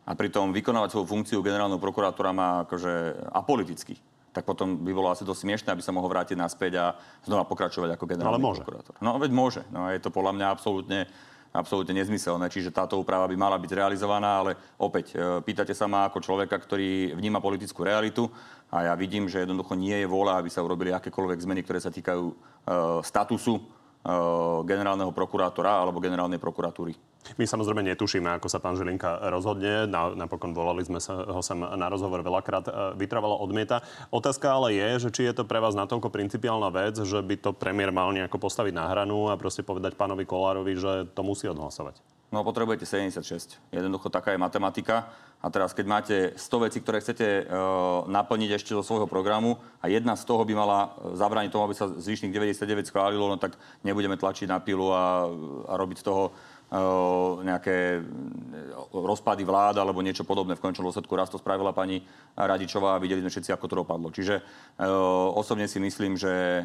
a pritom vykonávať svoju funkciu generálneho prokurátora má akože apoliticky, tak potom by bolo asi dosť smiešné, aby sa mohol vrátiť naspäť a znova pokračovať ako generálny Ale môže. prokurátor. No veď môže. No je to podľa mňa absolútne absolútne nezmyselné, čiže táto úprava by mala byť realizovaná, ale opäť e, pýtate sa ma ako človeka, ktorý vníma politickú realitu a ja vidím, že jednoducho nie je vôľa, aby sa urobili akékoľvek zmeny, ktoré sa týkajú e, statusu generálneho prokurátora alebo generálnej prokuratúry. My samozrejme netušíme, ako sa pán Žilinka rozhodne. Napokon volali sme ho sem na rozhovor veľakrát. E, vytrvalo odmieta. Otázka ale je, že či je to pre vás natoľko principiálna vec, že by to premiér mal nejako postaviť na hranu a proste povedať pánovi Kolárovi, že to musí odhlasovať. No potrebujete 76. Jednoducho taká je matematika. A teraz, keď máte 100 vecí, ktoré chcete e, naplniť ešte zo svojho programu a jedna z toho by mala zabrániť tomu, aby sa zvyšných 99 schválilo, no tak nebudeme tlačiť na pilu a, a robiť z toho nejaké rozpady vlád alebo niečo podobné. V končnom dôsledku raz to spravila pani Radičová a videli sme všetci, ako to dopadlo. Čiže osobne si myslím, že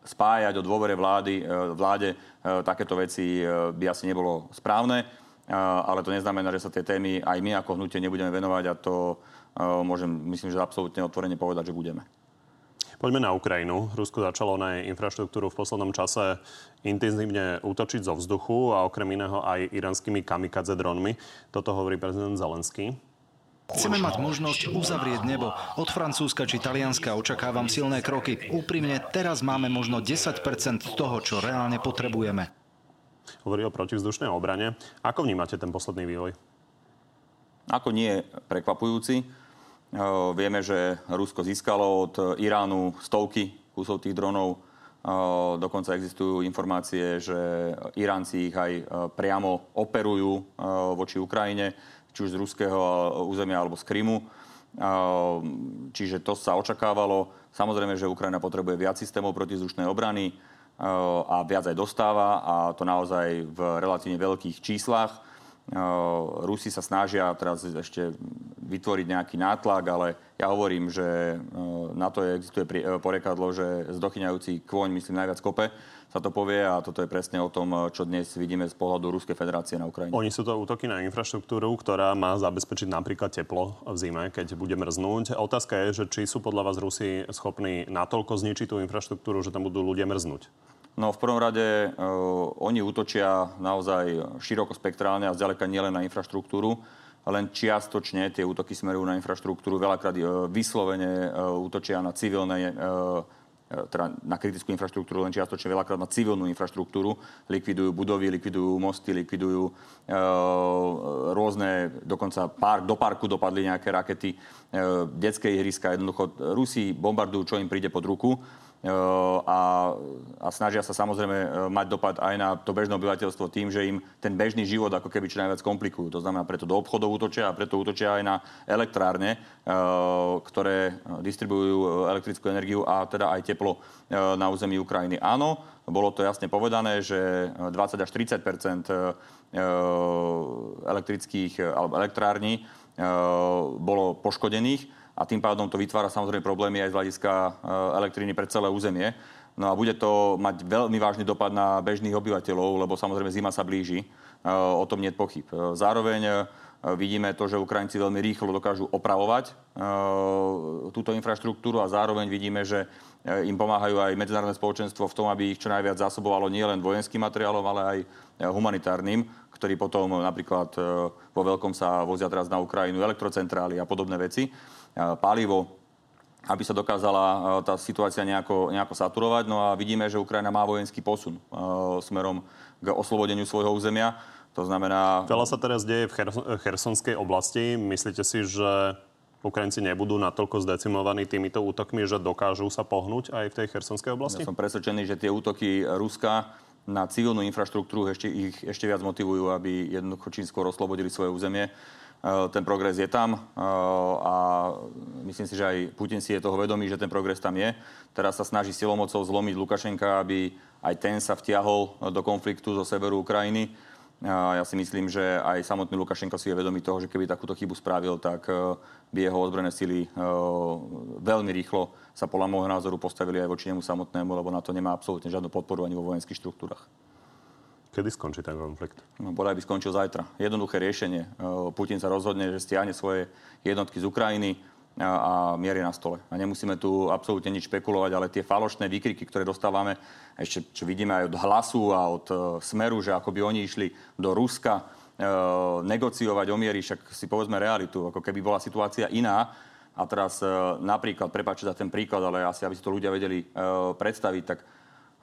spájať o dôvere vlády, vláde takéto veci by asi nebolo správne, ale to neznamená, že sa tie témy aj my ako hnutie nebudeme venovať a to môžem, myslím, že absolútne otvorene povedať, že budeme. Poďme na Ukrajinu. Rusko začalo na jej infraštruktúru v poslednom čase intenzívne útočiť zo vzduchu a okrem iného aj iránskymi kamikadze dronmi. Toto hovorí prezident Zelenský. Chceme mať možnosť uzavrieť nebo. Od Francúzska či Talianska očakávam silné kroky. Úprimne, teraz máme možno 10% toho, čo reálne potrebujeme. Hovorí o protivzdušnej obrane. Ako vnímate ten posledný vývoj? Ako nie prekvapujúci. Vieme, že Rusko získalo od Iránu stovky kusov tých dronov. Dokonca existujú informácie, že Iránci ich aj priamo operujú voči Ukrajine, či už z ruského územia alebo z Krymu. Čiže to sa očakávalo. Samozrejme, že Ukrajina potrebuje viac systémov protizdušnej obrany a viac aj dostáva a to naozaj v relatívne veľkých číslach. Rusi sa snažia teraz ešte vytvoriť nejaký nátlak, ale ja hovorím, že na to existuje porekadlo, že zdochyňajúci kôň, myslím, najviac kope, sa to povie a toto je presne o tom, čo dnes vidíme z pohľadu Ruskej federácie na Ukrajine. Oni sú to útoky na infraštruktúru, ktorá má zabezpečiť napríklad teplo v zime, keď bude mrznúť. Otázka je, že či sú podľa vás Rusi schopní natoľko zničiť tú infraštruktúru, že tam budú ľudia mrznúť. No v prvom rade uh, oni útočia naozaj širokospektrálne a zďaleka nielen na infraštruktúru len čiastočne tie útoky smerujú na infraštruktúru, veľakrát uh, vyslovene uh, útočia na civilné uh, teda na kritickú infraštruktúru, len čiastočne veľakrát na civilnú infraštruktúru. Likvidujú budovy, likvidujú mosty, likvidujú e, rôzne, dokonca park, do parku dopadli nejaké rakety, e, detské ihriska. Jednoducho Rusi bombardujú, čo im príde pod ruku a, snažia sa samozrejme e, mať dopad aj na to bežné obyvateľstvo tým, že im ten bežný život ako keby čo najviac komplikujú. To znamená, preto do obchodov útočia a preto útočia aj na elektrárne, e, ktoré distribujú elektrickú energiu a teda aj teplo e, na území Ukrajiny. Áno, bolo to jasne povedané, že 20 až 30 elektrických alebo elektrární bolo poškodených a tým pádom to vytvára samozrejme problémy aj z hľadiska e, elektriny pre celé územie. No a bude to mať veľmi vážny dopad na bežných obyvateľov, lebo samozrejme zima sa blíži. E, o tom nie je pochyb. E, zároveň vidíme to, že Ukrajinci veľmi rýchlo dokážu opravovať túto infraštruktúru a zároveň vidíme, že im pomáhajú aj medzinárodné spoločenstvo v tom, aby ich čo najviac zásobovalo nielen vojenským materiálom, ale aj humanitárnym, ktorý potom napríklad vo veľkom sa vozia teraz na Ukrajinu elektrocentrály a podobné veci palivo, aby sa dokázala tá situácia nejako, nejako saturovať. No a vidíme, že Ukrajina má vojenský posun smerom k oslobodeniu svojho územia. To znamená... Veľa sa teraz deje v Chersonskej oblasti. Myslíte si, že Ukrajinci nebudú natoľko zdecimovaní týmito útokmi, že dokážu sa pohnúť aj v tej Chersonskej oblasti? Ja som presvedčený, že tie útoky Ruska na civilnú infraštruktúru ešte, ich ešte viac motivujú, aby jednoducho čím skôr oslobodili svoje územie. Eh, ten progres je tam eh, a myslím si, že aj Putin si je toho vedomý, že ten progres tam je. Teraz sa snaží silomocou zlomiť Lukašenka, aby aj ten sa vtiahol do konfliktu zo severu Ukrajiny. Ja si myslím, že aj samotný Lukašenko si je vedomý toho, že keby takúto chybu spravil, tak eh, by jeho ozbrojené sily veľmi rýchlo sa podľa môjho názoru postavili aj voči nemu samotnému, lebo na to nemá absolútne žiadnu podporu ani vo vojenských štruktúrach. Kedy skončí ten konflikt? No, bodaj by skončil zajtra. Jednoduché riešenie. E, Putin sa rozhodne, že stiahne svoje jednotky z Ukrajiny a, a na stole. A nemusíme tu absolútne nič špekulovať, ale tie falošné výkriky, ktoré dostávame, ešte čo vidíme aj od hlasu a od uh, smeru, že ako by oni išli do Ruska uh, negociovať o miery, však si povedzme realitu, ako keby bola situácia iná. A teraz uh, napríklad, prepáčte za ten príklad, ale asi aby si to ľudia vedeli uh, predstaviť, tak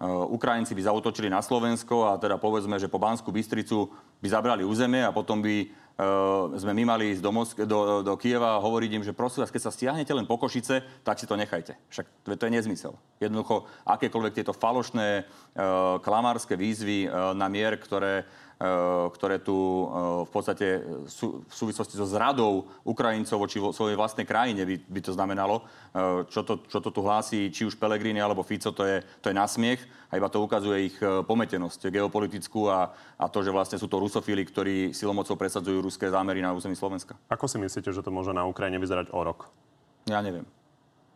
Ukrajinci by zautočili na Slovensko a teda povedzme, že po Banskú Bystricu by zabrali územie a potom by Uh, sme my mali ísť do, Mosk- do, do Kieva a hovoriť im, že prosím vás, keď sa stiahnete len po Košice, tak si to nechajte. Však to, to je nezmysel. Jednoducho, akékoľvek tieto falošné uh, klamárske výzvy na mier, ktoré Eh, ktoré tu eh, v podstate sú v súvislosti so zradou Ukrajincov voči svojej vlastnej krajine by, by to znamenalo. Eh, čo to, čo to tu hlási či už Pelegrini alebo Fico, to je, to je nasmiech a iba to ukazuje ich pometenosť geopolitickú a, a to, že vlastne sú to rusofíli, ktorí silomocou presadzujú ruské zámery na území Slovenska. Ako si myslíte, že to môže na Ukrajine vyzerať o rok? Ja neviem.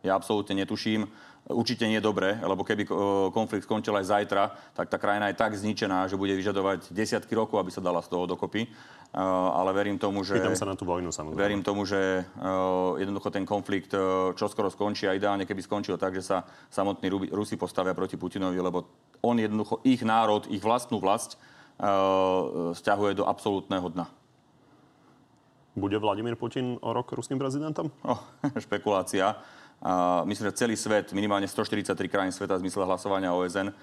Ja absolútne netuším určite nie je dobré, lebo keby konflikt skončil aj zajtra, tak tá krajina je tak zničená, že bude vyžadovať desiatky rokov, aby sa dala z toho dokopy. Ale verím tomu, že... Pýtam sa na tú vojnu samozrejme. Verím tomu, že jednoducho ten konflikt čoskoro skončí a ideálne keby skončil tak, že sa samotní Rusi postavia proti Putinovi, lebo on jednoducho ich národ, ich vlastnú vlast stiahuje do absolútneho dna. Bude Vladimír Putin o rok ruským prezidentom? Oh, špekulácia. A myslím, že celý svet, minimálne 143 krajín sveta v zmysle hlasovania OSN, e,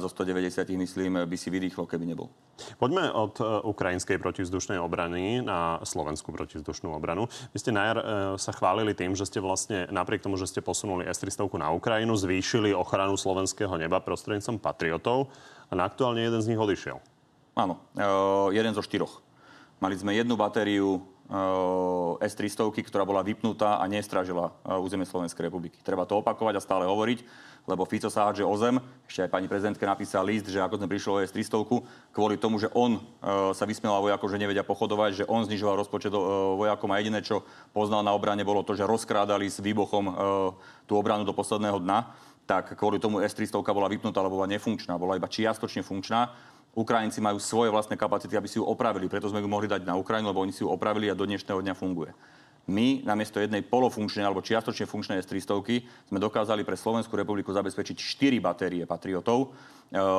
zo 190 myslím, by si vydýchlo, keby nebol. Poďme od e, ukrajinskej protivzdušnej obrany na slovenskú protivzdušnú obranu. Vy ste najar e, sa chválili tým, že ste vlastne napriek tomu, že ste posunuli S-300 na Ukrajinu, zvýšili ochranu slovenského neba prostredníctvom patriotov a aktuálne jeden z nich odišiel. Áno, jeden zo štyroch. Mali sme jednu batériu S-300, ktorá bola vypnutá a nestražila eh, územie Slovenskej republiky. Treba to opakovať a stále hovoriť, lebo Fico sa hádže o zem. Ešte aj pani prezidentka napísala list, že ako sme prišli o S-300, kvôli tomu, že on eh, sa vysmiel vojakov, že nevedia pochodovať, že on znižoval rozpočet vojakom a jediné, čo poznal na obrane, bolo to, že rozkrádali s výbochom tú obranu do posledného dna tak kvôli tomu S-300 bola vypnutá, lebo bola nefunkčná, bola iba čiastočne funkčná Ukrajinci majú svoje vlastné kapacity, aby si ju opravili. Preto sme ju mohli dať na Ukrajinu, lebo oni si ju opravili a do dnešného dňa funguje. My namiesto jednej polofunkčnej alebo čiastočne funkčnej S-300 sme dokázali pre Slovenskú republiku zabezpečiť 4 batérie Patriotov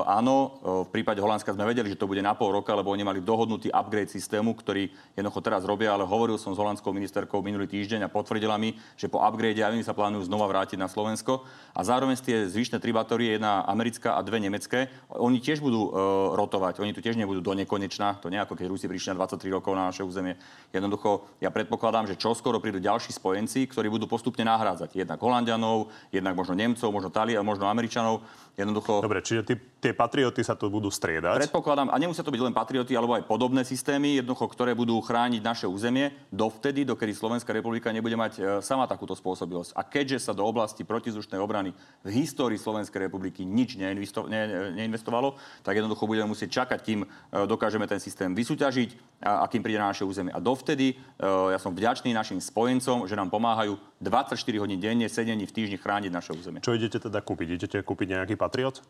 áno, e, v prípade Holandska sme vedeli, že to bude na pol roka, lebo oni mali dohodnutý upgrade systému, ktorý jednoducho teraz robia, ale hovoril som s holandskou ministerkou minulý týždeň a potvrdila mi, že po upgrade oni sa plánujú znova vrátiť na Slovensko. A zároveň tie zvyšné tri batórie, jedna americká a dve nemecké, oni tiež budú uh, rotovať. Oni tu tiež nebudú do nekonečna. To nie ako keď Rusi prišli na 23 rokov na naše územie. Jednoducho, ja predpokladám, že čoskoro prídu ďalší spojenci, ktorí budú postupne nahrádzať. Jednak Holandianov, jednak možno Nemcov, možno Talia, možno Američanov. Jednoducho... Dobre, čiže ty, tie patrioty sa tu budú striedať? Predpokladám, a nemusia to byť len patrioty, alebo aj podobné systémy, jednoducho, ktoré budú chrániť naše územie dovtedy, dokedy Slovenská republika nebude mať e, sama takúto spôsobilosť. A keďže sa do oblasti protizdušnej obrany v histórii Slovenskej republiky nič neinvesto, ne, neinvestovalo, tak jednoducho budeme musieť čakať, kým e, dokážeme ten systém vysúťažiť a, a kým príde na naše územie. A dovtedy e, ja som vďačný našim spojencom, že nám pomáhajú 24 hodín denne, 7 dní v týždni chrániť naše územie. Čo idete teda kúpiť? Idete kúpiť nejaký Patriot?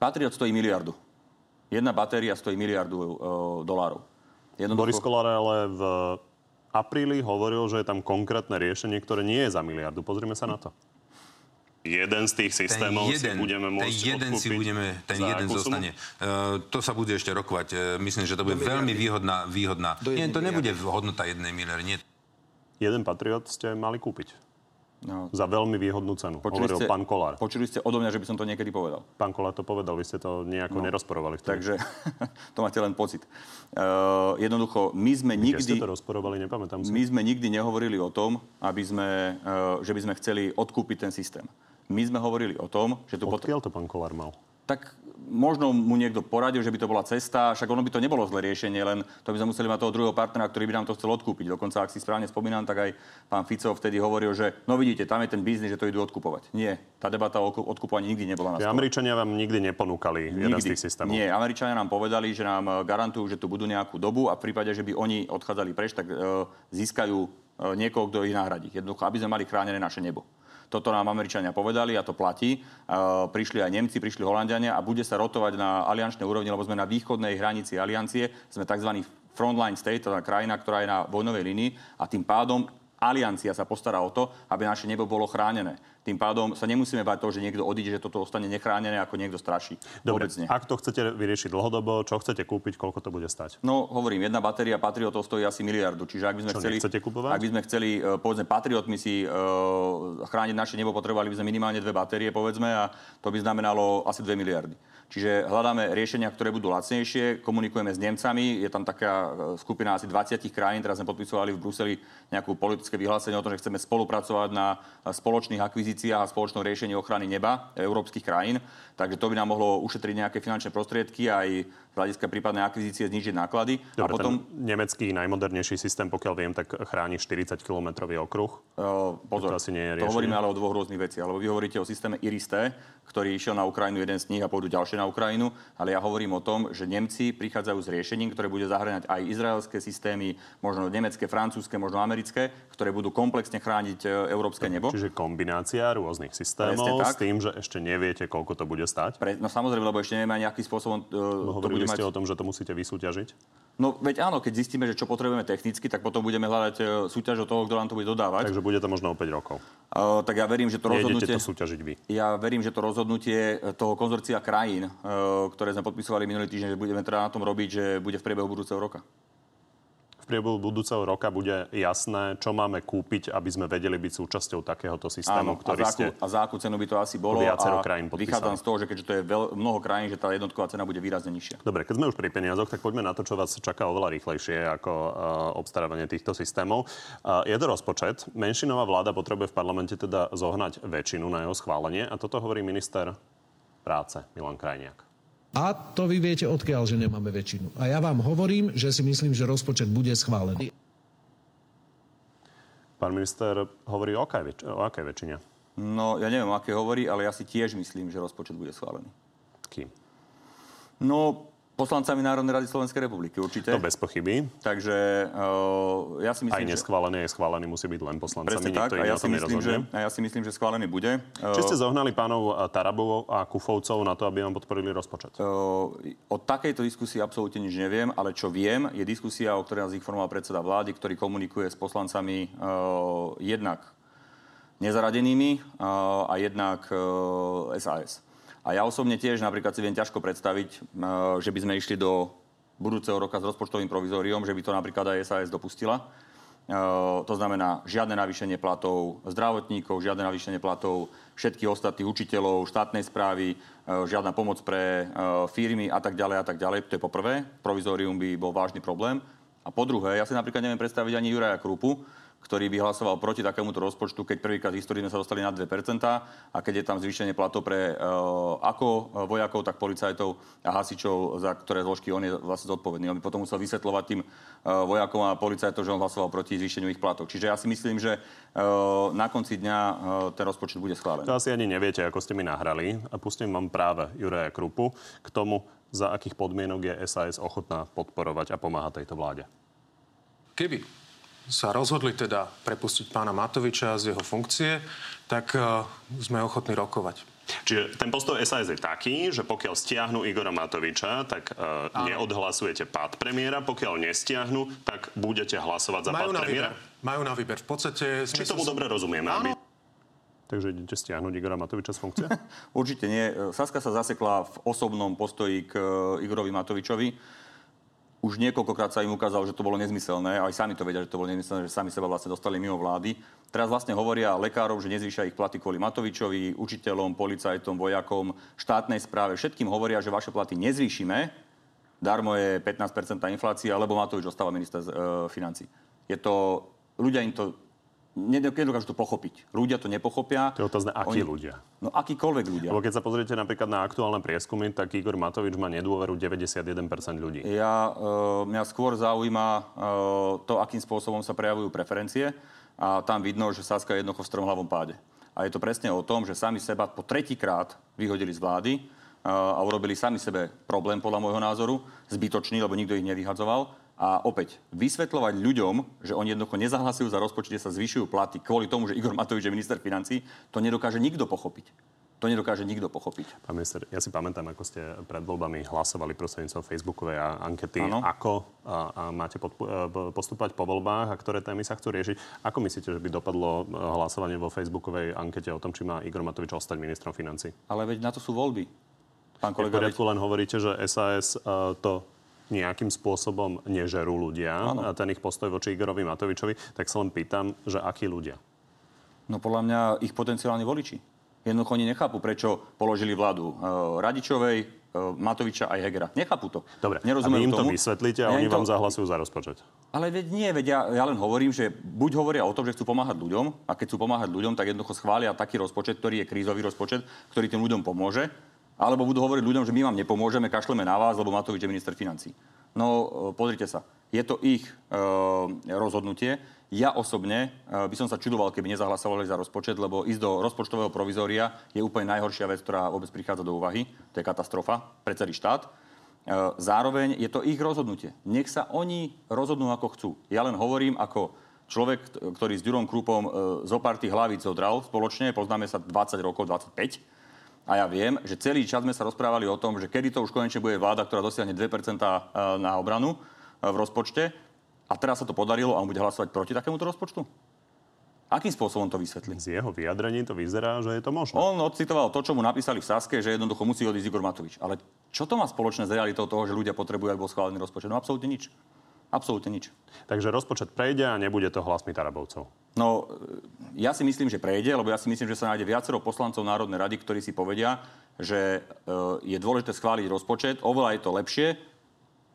Patriot stojí miliardu. Jedna batéria stojí miliardu uh, dolárov. Jednoducho... Boris Kolár ale v apríli hovoril, že je tam konkrétne riešenie, ktoré nie je za miliardu. Pozrime sa na to. Jeden z tých systémov ten jeden, si budeme môcť ten jeden si budeme, ten jeden zostane. Uh, to sa bude ešte rokovať. Uh, myslím, že to bude veľmi výhodná. výhodná. Nie, to nebude hodnota jednej miliardy. Nie. Jeden Patriot ste mali kúpiť. No. Za veľmi výhodnú cenu, počuli hovoril ste, pán Kolár. Počuli ste odo mňa, že by som to niekedy povedal. Pán Kolár to povedal, vy ste to nejako no. nerozporovali. Takže to máte len pocit. Uh, jednoducho, my sme nikdy... Kde ste to rozporovali, nepamätám si. My sme nikdy nehovorili o tom, aby sme, uh, že by sme chceli odkúpiť ten systém. My sme hovorili o tom, že tu... Odkiaľ to pán Kolár mal? Tak možno mu niekto poradil, že by to bola cesta, však ono by to nebolo zlé riešenie, len to by sme museli mať toho druhého partnera, ktorý by nám to chcel odkúpiť. Dokonca, ak si správne spomínam, tak aj pán Fico vtedy hovoril, že no vidíte, tam je ten biznis, že to idú odkupovať. Nie, tá debata o odkupovaní nikdy nebola na stole. Američania vám nikdy neponúkali nikdy. jeden z tých systémov. Nie, Američania nám povedali, že nám e, garantujú, že tu budú nejakú dobu a v prípade, že by oni odchádzali preč, tak e, získajú niekoho, kto ich nahradí. Jednoducho, aby sme mali chránené naše nebo. Toto nám Američania povedali a to platí. Prišli aj Nemci, prišli Holandiania a bude sa rotovať na aliančnej úrovni, lebo sme na východnej hranici aliancie. Sme tzv. frontline state, teda krajina, ktorá je na vojnovej linii a tým pádom aliancia sa postará o to, aby naše nebo bolo chránené. Tým pádom sa nemusíme bať toho, že niekto odíde, že toto ostane nechránené, ako niekto straší. Dobre, ak to chcete vyriešiť dlhodobo, čo chcete kúpiť, koľko to bude stať? No, hovorím, jedna batéria Patriotov stojí asi miliardu. Čiže ak by sme čo, chceli, kupovať? ak by sme chceli, e, povedzme, Patriotmi si uh, chrániť naše nebo, potrebovali by sme minimálne dve batérie, povedzme, a to by znamenalo asi 2 miliardy. Čiže hľadáme riešenia, ktoré budú lacnejšie, komunikujeme s Nemcami, je tam taká e, skupina asi 20 krajín, teraz sme podpisovali v Bruseli nejakú politické vyhlásenie o tom, že chceme spolupracovať na spoločných akvizíciách a spoločnom riešení ochrany neba európskych krajín. Takže to by nám mohlo ušetriť nejaké finančné prostriedky aj z hľadiska prípadnej akvizície znižiť náklady. Dobre, a potom... ten nemecký najmodernejší systém, pokiaľ viem, tak chráni 40-kilometrový okruh. Uh, pozor, to, asi nie je to hovoríme ale o dvoch rôznych veciach. Lebo vy hovoríte o systéme IRIS-T, ktorý išiel na Ukrajinu, jeden z nich a pôjdu ďalšie na Ukrajinu. Ale ja hovorím o tom, že Nemci prichádzajú s riešením, ktoré bude zahrňať aj izraelské systémy, možno nemecké, francúzske, možno americké, ktoré budú komplexne chrániť e, európske nebo. Čiže kombinácia rôznych systémov s tým, že ešte neviete, koľko to bude stať. Pre, no samozrejme, lebo ešte nevieme aj nejakým spôsobom uh, no, to bude mať... o tom, že to musíte vysúťažiť? No veď áno, keď zistíme, že čo potrebujeme technicky, tak potom budeme hľadať e, súťaž od toho, kto nám to bude dodávať. Takže bude to možno o 5 rokov. Uh, tak ja verím, že to rozhodnutie... to súťažiť vy. Ja verím, že to rozhodnutie e, toho konzorcia krajín, uh, ktoré sme podpisovali minulý týždeň, že budeme teda na tom robiť, že bude v priebehu budúceho roka priebehu budúceho roka bude jasné, čo máme kúpiť, aby sme vedeli byť súčasťou takéhoto systému, Áno, ktorý a za, ste... a za akú cenu by to asi bolo. Viacero a krajín vychádzam z toho, že keďže to je veľ, mnoho krajín, že tá jednotková cena bude výrazne nižšia. Dobre, keď sme už pri peniazoch, tak poďme na to, čo vás čaká oveľa rýchlejšie ako uh, obstarávanie týchto systémov. Uh, je to rozpočet. Menšinová vláda potrebuje v parlamente teda zohnať väčšinu na jeho schválenie a toto hovorí minister práce Milan Krajniak. A to vy viete odkiaľ, že nemáme väčšinu. A ja vám hovorím, že si myslím, že rozpočet bude schválený. Pán minister hovorí o akej, väč- o akej väčšine? No, ja neviem, aké hovorí, ale ja si tiež myslím, že rozpočet bude schválený. Kým? No, Poslancami Národnej rady Slovenskej republiky, určite. To bez pochyby. Takže uh, ja si myslím, Aj neschválený, aj schválený musí byť len poslancami. Presne tak, a ja, si myslím, že, a ja si myslím, že schválený bude. Či ste zohnali pánov Tarabov a Kufovcov na to, aby vám podporili rozpočet? Uh, o takejto diskusii absolútne nič neviem, ale čo viem, je diskusia, o ktorej nás informoval predseda vlády, ktorý komunikuje s poslancami uh, jednak nezaradenými uh, a jednak uh, SAS. A ja osobne tiež napríklad si viem ťažko predstaviť, že by sme išli do budúceho roka s rozpočtovým provizóriom, že by to napríklad aj SAS dopustila. Eh, to znamená žiadne navýšenie platov zdravotníkov, žiadne navýšenie platov všetkých ostatných učiteľov, štátnej správy, eh, žiadna pomoc pre firmy a tak ďalej a tak ďalej. To je poprvé. Provizórium by bol vážny problém. A po druhé, ja si napríklad neviem predstaviť ani Juraja Krupu, ktorý by hlasoval proti takémuto rozpočtu, keď prvýkrát v histórii sme sa dostali na 2% a keď je tam zvýšenie platov pre uh, ako vojakov, tak policajtov a hasičov, za ktoré zložky on je vlastne zodpovedný. On by potom musel vysvetľovať tým uh, vojakom a policajtom, že on hlasoval proti zvýšeniu ich platov. Čiže ja si myslím, že uh, na konci dňa uh, ten rozpočet bude schválený. To asi ani neviete, ako ste mi nahrali. A pustím vám práve Juraja Krupu k tomu, za akých podmienok je SAS ochotná podporovať a pomáhať tejto vláde. Keby sa rozhodli teda prepustiť pána Matoviča z jeho funkcie, tak uh, sme ochotní rokovať. Čiže ten postoj SAS je taký, že pokiaľ stiahnu Igora Matoviča, tak uh, neodhlasujete pád premiéra, pokiaľ nestiahnu, tak budete hlasovať za Majú pád premiéra? Výber. Majú na výber. V podstate... Či tomu som... dobre rozumieme? Áno. Aby... Takže idete stiahnuť Igora Matoviča z funkcie? Určite nie. Saska sa zasekla v osobnom postoji k e, Igorovi Matovičovi už niekoľkokrát sa im ukázalo, že to bolo nezmyselné, aj sami to vedia, že to bolo nezmyselné, že sami seba vlastne dostali mimo vlády. Teraz vlastne hovoria lekárom, že nezvýšia ich platy kvôli Matovičovi, učiteľom, policajtom, vojakom, štátnej správe. Všetkým hovoria, že vaše platy nezvýšime, darmo je 15% inflácia, lebo Matovič ostáva minister e, financí. Je to, ľudia im to nedokážu to pochopiť. Ľudia to nepochopia. To je otázne, akí Oni... ľudia. No akýkoľvek ľudia. Lebo keď sa pozriete napríklad na aktuálne prieskumy, tak Igor Matovič má nedôveru 91% ľudí. Ja, e, mňa skôr zaujíma e, to, akým spôsobom sa prejavujú preferencie. A tam vidno, že Saska je jednoducho v stromhlavom páde. A je to presne o tom, že sami seba po tretíkrát vyhodili z vlády e, a urobili sami sebe problém, podľa môjho názoru, zbytočný, lebo nikto ich nevyhadzoval a opäť, vysvetľovať ľuďom, že oni jednoducho nezahlasujú za rozpočet, sa zvyšujú platy kvôli tomu, že Igor Matovič je minister financí, to nedokáže nikto pochopiť. To nedokáže nikto pochopiť. Pán minister, ja si pamätám, ako ste pred voľbami hlasovali prostredníctvom Facebookovej ankety. Ano. Ako a, a máte podpu- e, postupovať po voľbách a ktoré témy sa chcú riešiť? Ako myslíte, že by dopadlo e, hlasovanie vo Facebookovej ankete o tom, či má Igor Matovič ostať ministrom financí? Ale veď na to sú voľby. Pán kolega, v poriadku, veď... len hovoríte, že SAS uh, e, to nejakým spôsobom nežerú ľudia ano. a ten ich postoj voči Igorovi Matovičovi, tak sa len pýtam, že akí ľudia? No podľa mňa ich potenciálni voliči. Jednoducho oni nechápu, prečo položili vládu uh, Radičovej, uh, Matoviča aj Hegera. Nechápu to. Dobre, Nerozumejú a im to tomu. vysvetlíte a ja oni to... vám zahlasujú za rozpočet. Ale veď nie, veď ja, ja len hovorím, že buď hovoria o tom, že chcú pomáhať ľuďom a keď chcú pomáhať ľuďom, tak jednoducho schvália taký rozpočet, ktorý je krízový rozpočet, ktorý tým ľuďom pomôže alebo budú hovoriť ľuďom, že my vám nepomôžeme, kašleme na vás, lebo Matovič je minister financí. No, e, pozrite sa, je to ich e, rozhodnutie. Ja osobne e, by som sa čudoval, keby nezahlasovali za rozpočet, lebo ísť do rozpočtového provizória je úplne najhoršia vec, ktorá vôbec prichádza do úvahy. To je katastrofa pre celý štát. E, zároveň je to ich rozhodnutie. Nech sa oni rozhodnú, ako chcú. Ja len hovorím ako človek, ktorý s Ďurom Krupom zo party hlavíc odral spoločne, poznáme sa 20 rokov, 25 a ja viem, že celý čas sme sa rozprávali o tom, že kedy to už konečne bude vláda, ktorá dosiahne 2% e, na obranu e, v rozpočte. A teraz sa to podarilo a on bude hlasovať proti takémuto rozpočtu? Akým spôsobom to vysvetlí? Z jeho vyjadrení to vyzerá, že je to možné. On odcitoval to, čo mu napísali v Saske, že jednoducho musí odísť Igor Matovič. Ale čo to má spoločné s realitou toho, že ľudia potrebujú, aby bol schválený rozpočet? No absolútne nič. Absolútne nič. Takže rozpočet prejde a nebude to hlasmi Tarabovcov. No, e, ja si myslím, že prejde, lebo ja si myslím, že sa nájde viacero poslancov Národnej rady, ktorí si povedia, že e, je dôležité schváliť rozpočet, oveľa je to lepšie,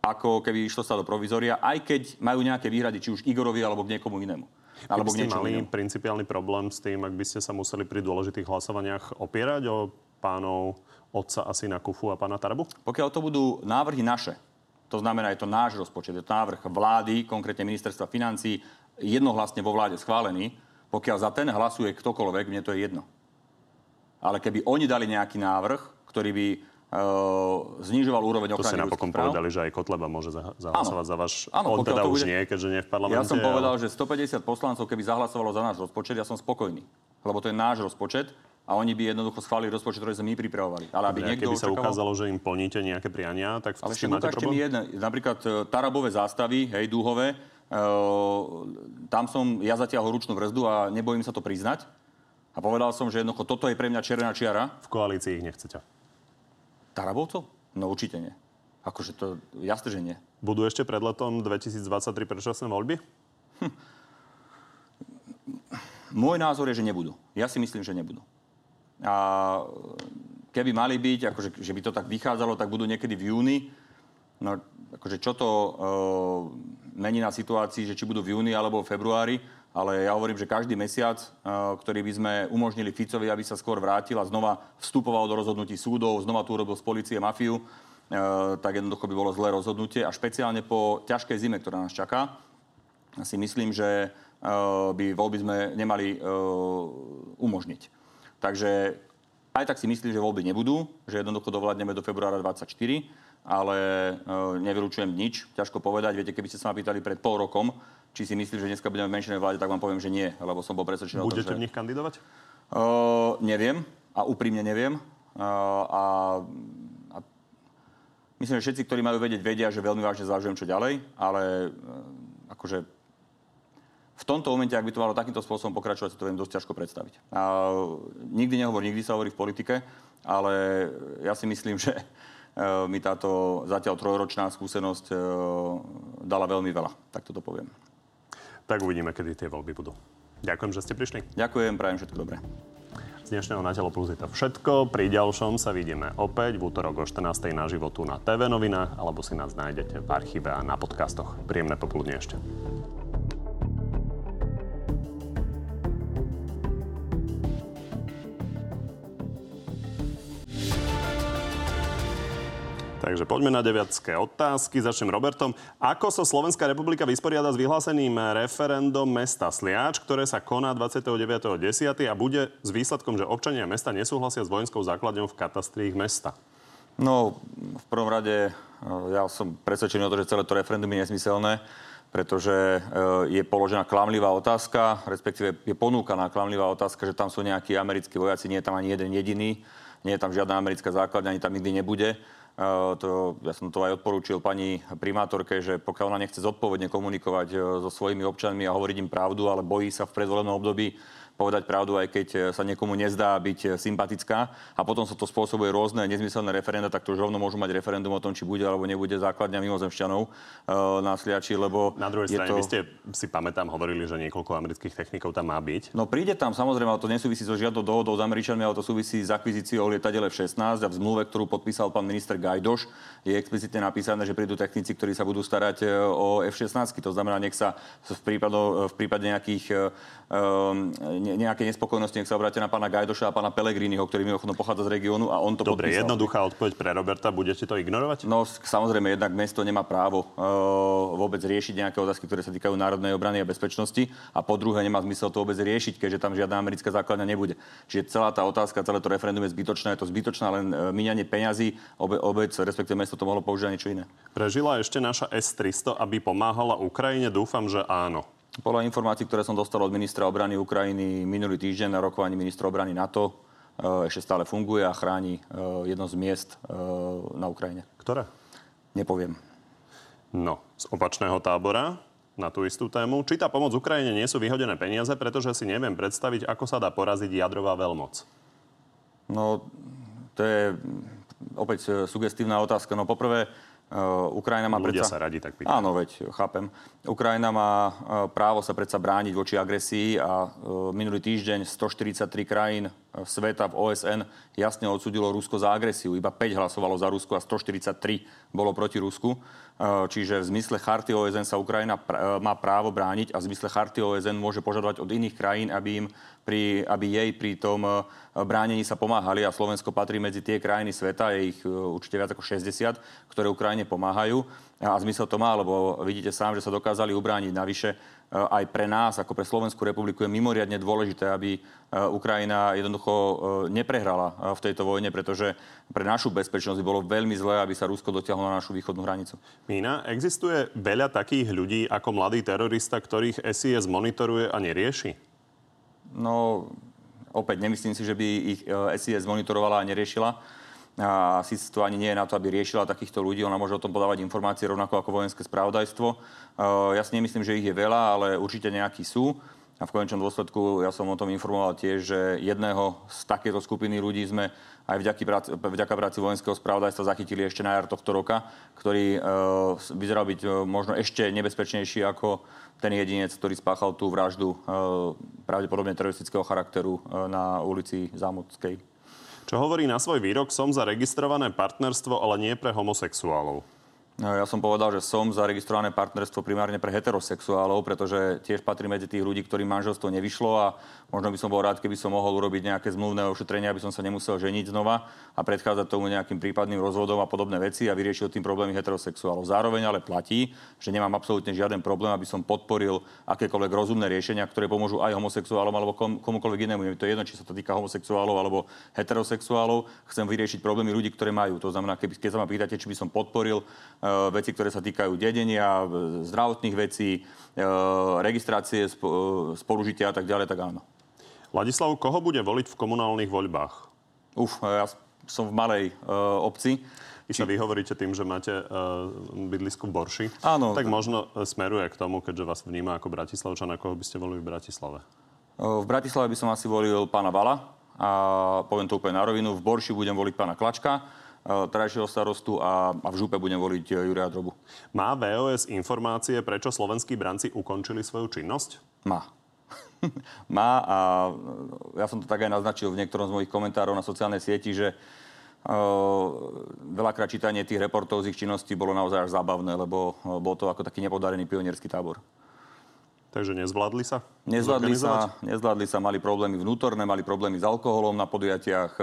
ako keby išlo sa do provizória, aj keď majú nejaké výhrady, či už Igorovi alebo k niekomu inému. Alebo by ste mali inému. principiálny problém s tým, ak by ste sa museli pri dôležitých hlasovaniach opierať o pánov otca a syna Kufu a pána Tarabu? Pokiaľ to budú návrhy naše, to znamená, je to náš rozpočet, je to návrh vlády, konkrétne ministerstva financí, jednohlasne vo vláde schválený. Pokiaľ za ten hlasuje ktokoľvek, mne to je jedno. Ale keby oni dali nejaký návrh, ktorý by znižoval úroveň ochrany To ste napokon povedali, že aj Kotleba môže zahlasovať za váš... Áno, on teda už bude... nie, keďže nie v parlamente. Ja som povedal, ale... že 150 poslancov, keby zahlasovalo za náš rozpočet, ja som spokojný. Lebo to je náš rozpočet a oni by jednoducho schválili rozpočet, ktorý sme my pripravovali. Ale aby niekto keby sa očakával... ukázalo, že im plníte nejaké priania, tak Ale ešte máte problém? mi jedno. Napríklad e, Tarabové zástavy, hej, dúhové, uh, tam som ja zatiahol ručnú brzdu a nebojím sa to priznať. A povedal som, že jednoducho toto je pre mňa červená čiara. V koalícii ich nechcete. Tarabovcov? No určite nie. Akože to jasne, že nie. Budú ešte pred letom 2023 predčasné voľby? Hm. Môj názor je, že nebudú. Ja si myslím, že nebudú. A keby mali byť, akože, že by to tak vychádzalo, tak budú niekedy v júni. No, akože čo to uh, mení na situácii, že či budú v júni alebo v februári, ale ja hovorím, že každý mesiac, eh, ktorý by sme umožnili Ficovi, aby sa skôr vrátil a znova vstupoval do rozhodnutí súdov, znova tu urobil z policie mafiu, eh, tak jednoducho by bolo zlé rozhodnutie. A špeciálne po ťažkej zime, ktorá nás čaká, si myslím, že eh, by voľby sme nemali umožniť. Takže aj tak si myslím, že voľby nebudú, že jednoducho dovládneme do februára 24, ale nevylučujem nič. Ťažko povedať. Viete, keby ste sa ma pýtali pred pol rokom, či si myslí, že dneska budeme v menšinej vláde, tak vám poviem, že nie, lebo som bol presvedčený o tom, Budete v nich kandidovať? Uh, neviem a úprimne neviem. Uh, a, a myslím, že všetci, ktorí majú vedieť, vedia, že veľmi vážne zvážujem, čo ďalej, ale uh, akože v tomto momente, ak by to malo takýmto spôsobom pokračovať, si to viem dosť ťažko predstaviť. A nikdy nehovor, nikdy sa hovorí v politike, ale ja si myslím, že mi táto zatiaľ trojročná skúsenosť dala veľmi veľa. Tak toto poviem. Tak uvidíme, kedy tie voľby budú. Ďakujem, že ste prišli. Ďakujem, prajem všetko dobré. Z dnešného Na telo plus je to všetko. Pri ďalšom sa vidíme opäť v útorok o 14. na životu na TV novinách alebo si nás nájdete v archíve a na podcastoch. Príjemné popoludne ešte. Takže poďme na deviatské otázky. Začnem Robertom. Ako sa Slovenská republika vysporiada s vyhláseným referendum mesta Sliač, ktoré sa koná 29.10. a bude s výsledkom, že občania mesta nesúhlasia s vojenskou základňou v katastri ich mesta? No, v prvom rade ja som presvedčený o to, že celé to referendum je nesmyselné pretože je položená klamlivá otázka, respektíve je ponúkaná klamlivá otázka, že tam sú nejakí americkí vojaci, nie je tam ani jeden jediný, nie je tam žiadna americká základňa, ani tam nikdy nebude. To, ja som to aj odporúčil pani primátorke, že pokiaľ ona nechce zodpovedne komunikovať e, so svojimi občanmi a hovoriť im pravdu, ale bojí sa v predvolenom období povedať pravdu, aj keď e, sa niekomu nezdá byť e, sympatická a potom sa to spôsobuje rôzne nezmyselné referenda, tak to už rovno môžu mať referendum o tom, či bude alebo nebude základňa mimozemšťanov uh, na Sliači, lebo... Na druhej strane, to... vy ste si pamätám hovorili, že niekoľko amerických technikov tam má byť. No príde tam, samozrejme, ale to nesúvisí so žiadnou dohodou s Američanmi, ale to súvisí s akvizíciou lietadele F-16 a v zmluve, ktorú podpísal pán minister Gajdoš, je explicitne napísané, že prídu technici, ktorí sa budú starať o F-16. To znamená, nech sa v, prípade, v prípade nejakých um, nejaké nespokojnosti, nech sa obráte na pána Gajdoša a pána Pelegriniho, ktorý mimochodom pochádza z regiónu a on to Dobre, podpísal. jednoduchá odpoveď pre Roberta. Budete to ignorovať? No, samozrejme, jednak mesto nemá právo uh, vôbec riešiť nejaké otázky, ktoré sa týkajú národnej obrany a bezpečnosti a po druhé nemá zmysel to vôbec riešiť, keďže tam žiadna americká základňa nebude. Čiže celá tá otázka, celé to referendum je zbytočné, je to zbytočná len uh, míňanie peňazí, obe, obec, respektíve mesto to mohlo použiť niečo iné. Prežila ešte naša S-300, aby pomáhala Ukrajine? Dúfam, že áno. Podľa informácií, ktoré som dostal od ministra obrany Ukrajiny minulý týždeň na rokovaní ministra obrany NATO, e, ešte stále funguje a chráni e, jedno z miest e, na Ukrajine. Ktoré? Nepoviem. No, z opačného tábora na tú istú tému. Či tá pomoc Ukrajine nie sú vyhodené peniaze, pretože si neviem predstaviť, ako sa dá poraziť jadrová veľmoc. No, to je opäť sugestívna otázka. No poprvé, Uh, Ukrajina má Ľudia predsa... sa radi tak pýtajú. Áno, veď, chápem. Ukrajina má uh, právo sa predsa brániť voči agresii a uh, minulý týždeň 143 krajín sveta v OSN jasne odsudilo Rusko za agresiu. Iba 5 hlasovalo za Rusko a 143 bolo proti Rusku. Čiže v zmysle charty OSN sa Ukrajina pr- má právo brániť a v zmysle charty OSN môže požadovať od iných krajín, aby, im pri, aby jej pri tom bránení sa pomáhali a Slovensko patrí medzi tie krajiny sveta, je ich určite viac ako 60, ktoré Ukrajine pomáhajú. A zmysel to má, lebo vidíte sám, že sa dokázali ubrániť. Navyše aj pre nás, ako pre Slovenskú republiku, je mimoriadne dôležité, aby Ukrajina jednoducho neprehrala v tejto vojne, pretože pre našu bezpečnosť bolo veľmi zlé, aby sa Rusko dotiahlo na našu východnú hranicu. Mína, existuje veľa takých ľudí ako mladý terorista, ktorých SIS monitoruje a nerieši? No, opäť nemyslím si, že by ich SIS monitorovala a neriešila a síce to ani nie je na to, aby riešila takýchto ľudí, ona môže o tom podávať informácie rovnako ako vojenské spravodajstvo. Ja si nemyslím, že ich je veľa, ale určite nejakí sú. A v konečnom dôsledku ja som o tom informoval tiež, že jedného z takéto skupiny ľudí sme aj vďaka práci, vďaka práci vojenského spravodajstva zachytili ešte na jar tohto roka, ktorý e, vyzeral byť e, možno ešte nebezpečnejší ako ten jedinec, ktorý spáchal tú vraždu e, pravdepodobne teroristického charakteru e, na ulici Zámodskej čo hovorí na svoj výrok, som za registrované partnerstvo, ale nie pre homosexuálov. No, ja som povedal, že som zaregistrované partnerstvo primárne pre heterosexuálov, pretože tiež patrí medzi tých ľudí, ktorým manželstvo nevyšlo a možno by som bol rád, keby som mohol urobiť nejaké zmluvné ošetrenie, aby som sa nemusel ženiť znova a predchádzať tomu nejakým prípadným rozvodom a podobné veci a vyriešil tým problémy heterosexuálov. Zároveň ale platí, že nemám absolútne žiaden problém, aby som podporil akékoľvek rozumné riešenia, ktoré pomôžu aj homosexuálom alebo kom, komukoľvek inému. Je to jedno, či sa to týka homosexuálov alebo heterosexuálov. Chcem vyriešiť problémy ľudí, ktoré majú. To znamená, keď, keď sa ma pýtate, či by som podporil veci, ktoré sa týkajú dedenia, zdravotných vecí, eh, registrácie spolužitia a tak ďalej, tak áno. Ladislav, koho bude voliť v komunálnych voľbách? Uf, ja som v malej obci. Vy sa vyhovoríte tým, že máte uh, bydlisku v Borši. Áno. Tak možno smeruje k tomu, keďže vás vníma ako Bratislavčana, koho by ste volili v Bratislave? V Bratislave by som asi volil pána Vala a poviem to úplne na rovinu. V Borši budem voliť pána Klačka trajšieho starostu a, a v župe budem voliť e, Juria Drobu. Má VOS informácie, prečo slovenskí branci ukončili svoju činnosť? Má. Má a e, ja som to tak aj naznačil v niektorom z mojich komentárov na sociálnej sieti, že veľakrát čítanie tých reportov z ich činností bolo naozaj až zábavné, lebo bol to ako taký nepodarený pionierský tábor. Takže nezvládli sa? Nezvládli sa, nezvládli sa, mali problémy vnútorné, mali problémy s alkoholom na podujatiach,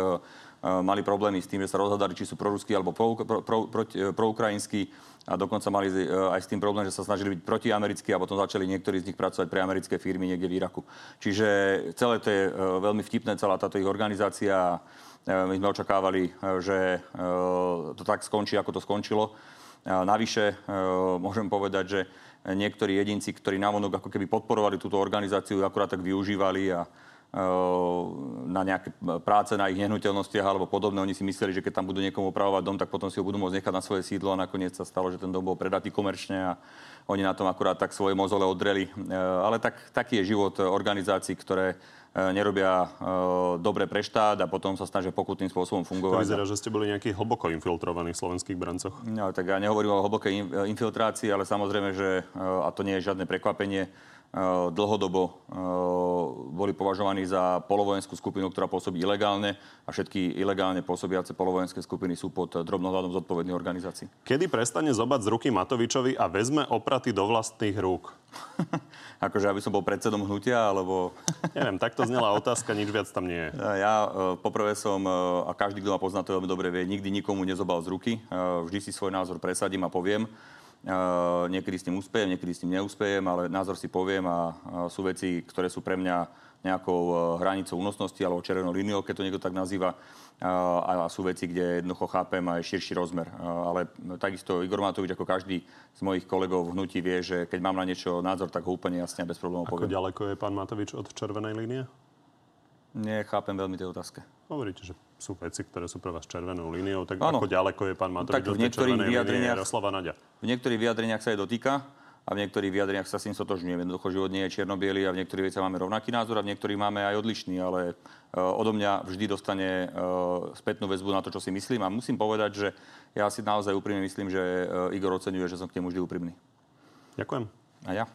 mali problémy s tým, že sa rozhodali, či sú proruskí alebo pro, pro, pro, pro, proukrajinskí a dokonca mali e, aj s tým problém, že sa snažili byť protiamerickí a potom začali niektorí z nich pracovať pre americké firmy niekde v Iraku. Čiže celé to je veľmi vtipné, celá táto ich organizácia. My sme očakávali, že to tak skončí, ako to skončilo. Navyše môžem povedať, že niektorí jedinci, ktorí navonok ako keby podporovali túto organizáciu, akurát tak využívali a na nejaké práce na ich nehnuteľnostiach alebo podobné. Oni si mysleli, že keď tam budú niekomu opravovať dom, tak potom si ho budú môcť nechať na svoje sídlo a nakoniec sa stalo, že ten dom bol predatý komerčne a oni na tom akurát tak svoje mozole odreli. Ale tak, taký je život organizácií, ktoré nerobia dobre pre štát a potom sa snažia pokutným spôsobom fungovať. To vyzerá, že ste boli nejakí hlboko infiltrovaní v slovenských brancoch. No, tak ja nehovorím o hlbokej infiltrácii, ale samozrejme, že, a to nie je žiadne prekvapenie, Eh, dlhodobo eh, boli považovaní za polovojenskú skupinu, ktorá pôsobí ilegálne a všetky ilegálne pôsobiace polovojenské skupiny sú pod drobnohľadom zodpovedných organizácií. Kedy prestane zobať z ruky Matovičovi a vezme opraty do vlastných rúk? akože aby som bol predsedom hnutia, alebo... Neviem, takto znela otázka, nič viac tam nie je. Ja eh, poprvé som, a každý, kto ma pozná, to veľmi dobre vie, nikdy nikomu nezobal z ruky. Vždy si svoj názor presadím a poviem. Uh, niekedy s tým úspejem, niekedy s tým neúspejem, ale názor si poviem a, sú veci, ktoré sú pre mňa nejakou uh, hranicou únosnosti alebo červenou líniou, keď to niekto tak nazýva. A sú veci, kde jednoducho chápem aj širší rozmer. Ale takisto Igor Matovič, ako každý z mojich kolegov v hnutí vie, že keď mám na niečo názor, tak ho úplne jasne a bez problémov poviem. Ako ďaleko je pán Matovič od červenej línie? Nechápem veľmi tej otázke. Hovoríte, že sú veci, ktoré sú pre vás červenou líniou, tak ano. ako ďaleko je pán Matovič tak v niektorých vyjadreniach, Jaroslava Nadia? V niektorých vyjadreniach sa jej dotýka a v niektorých vyjadreniach sa s tým sotožňujem. Jednoducho život nie je čierno a v niektorých veciach máme rovnaký názor a v niektorých máme aj odlišný, ale uh, odo mňa vždy dostane uh, spätnú väzbu na to, čo si myslím a musím povedať, že ja si naozaj úprimne myslím, že uh, Igor oceňuje, že som k nemu vždy úprimný. Ďakujem. A ja.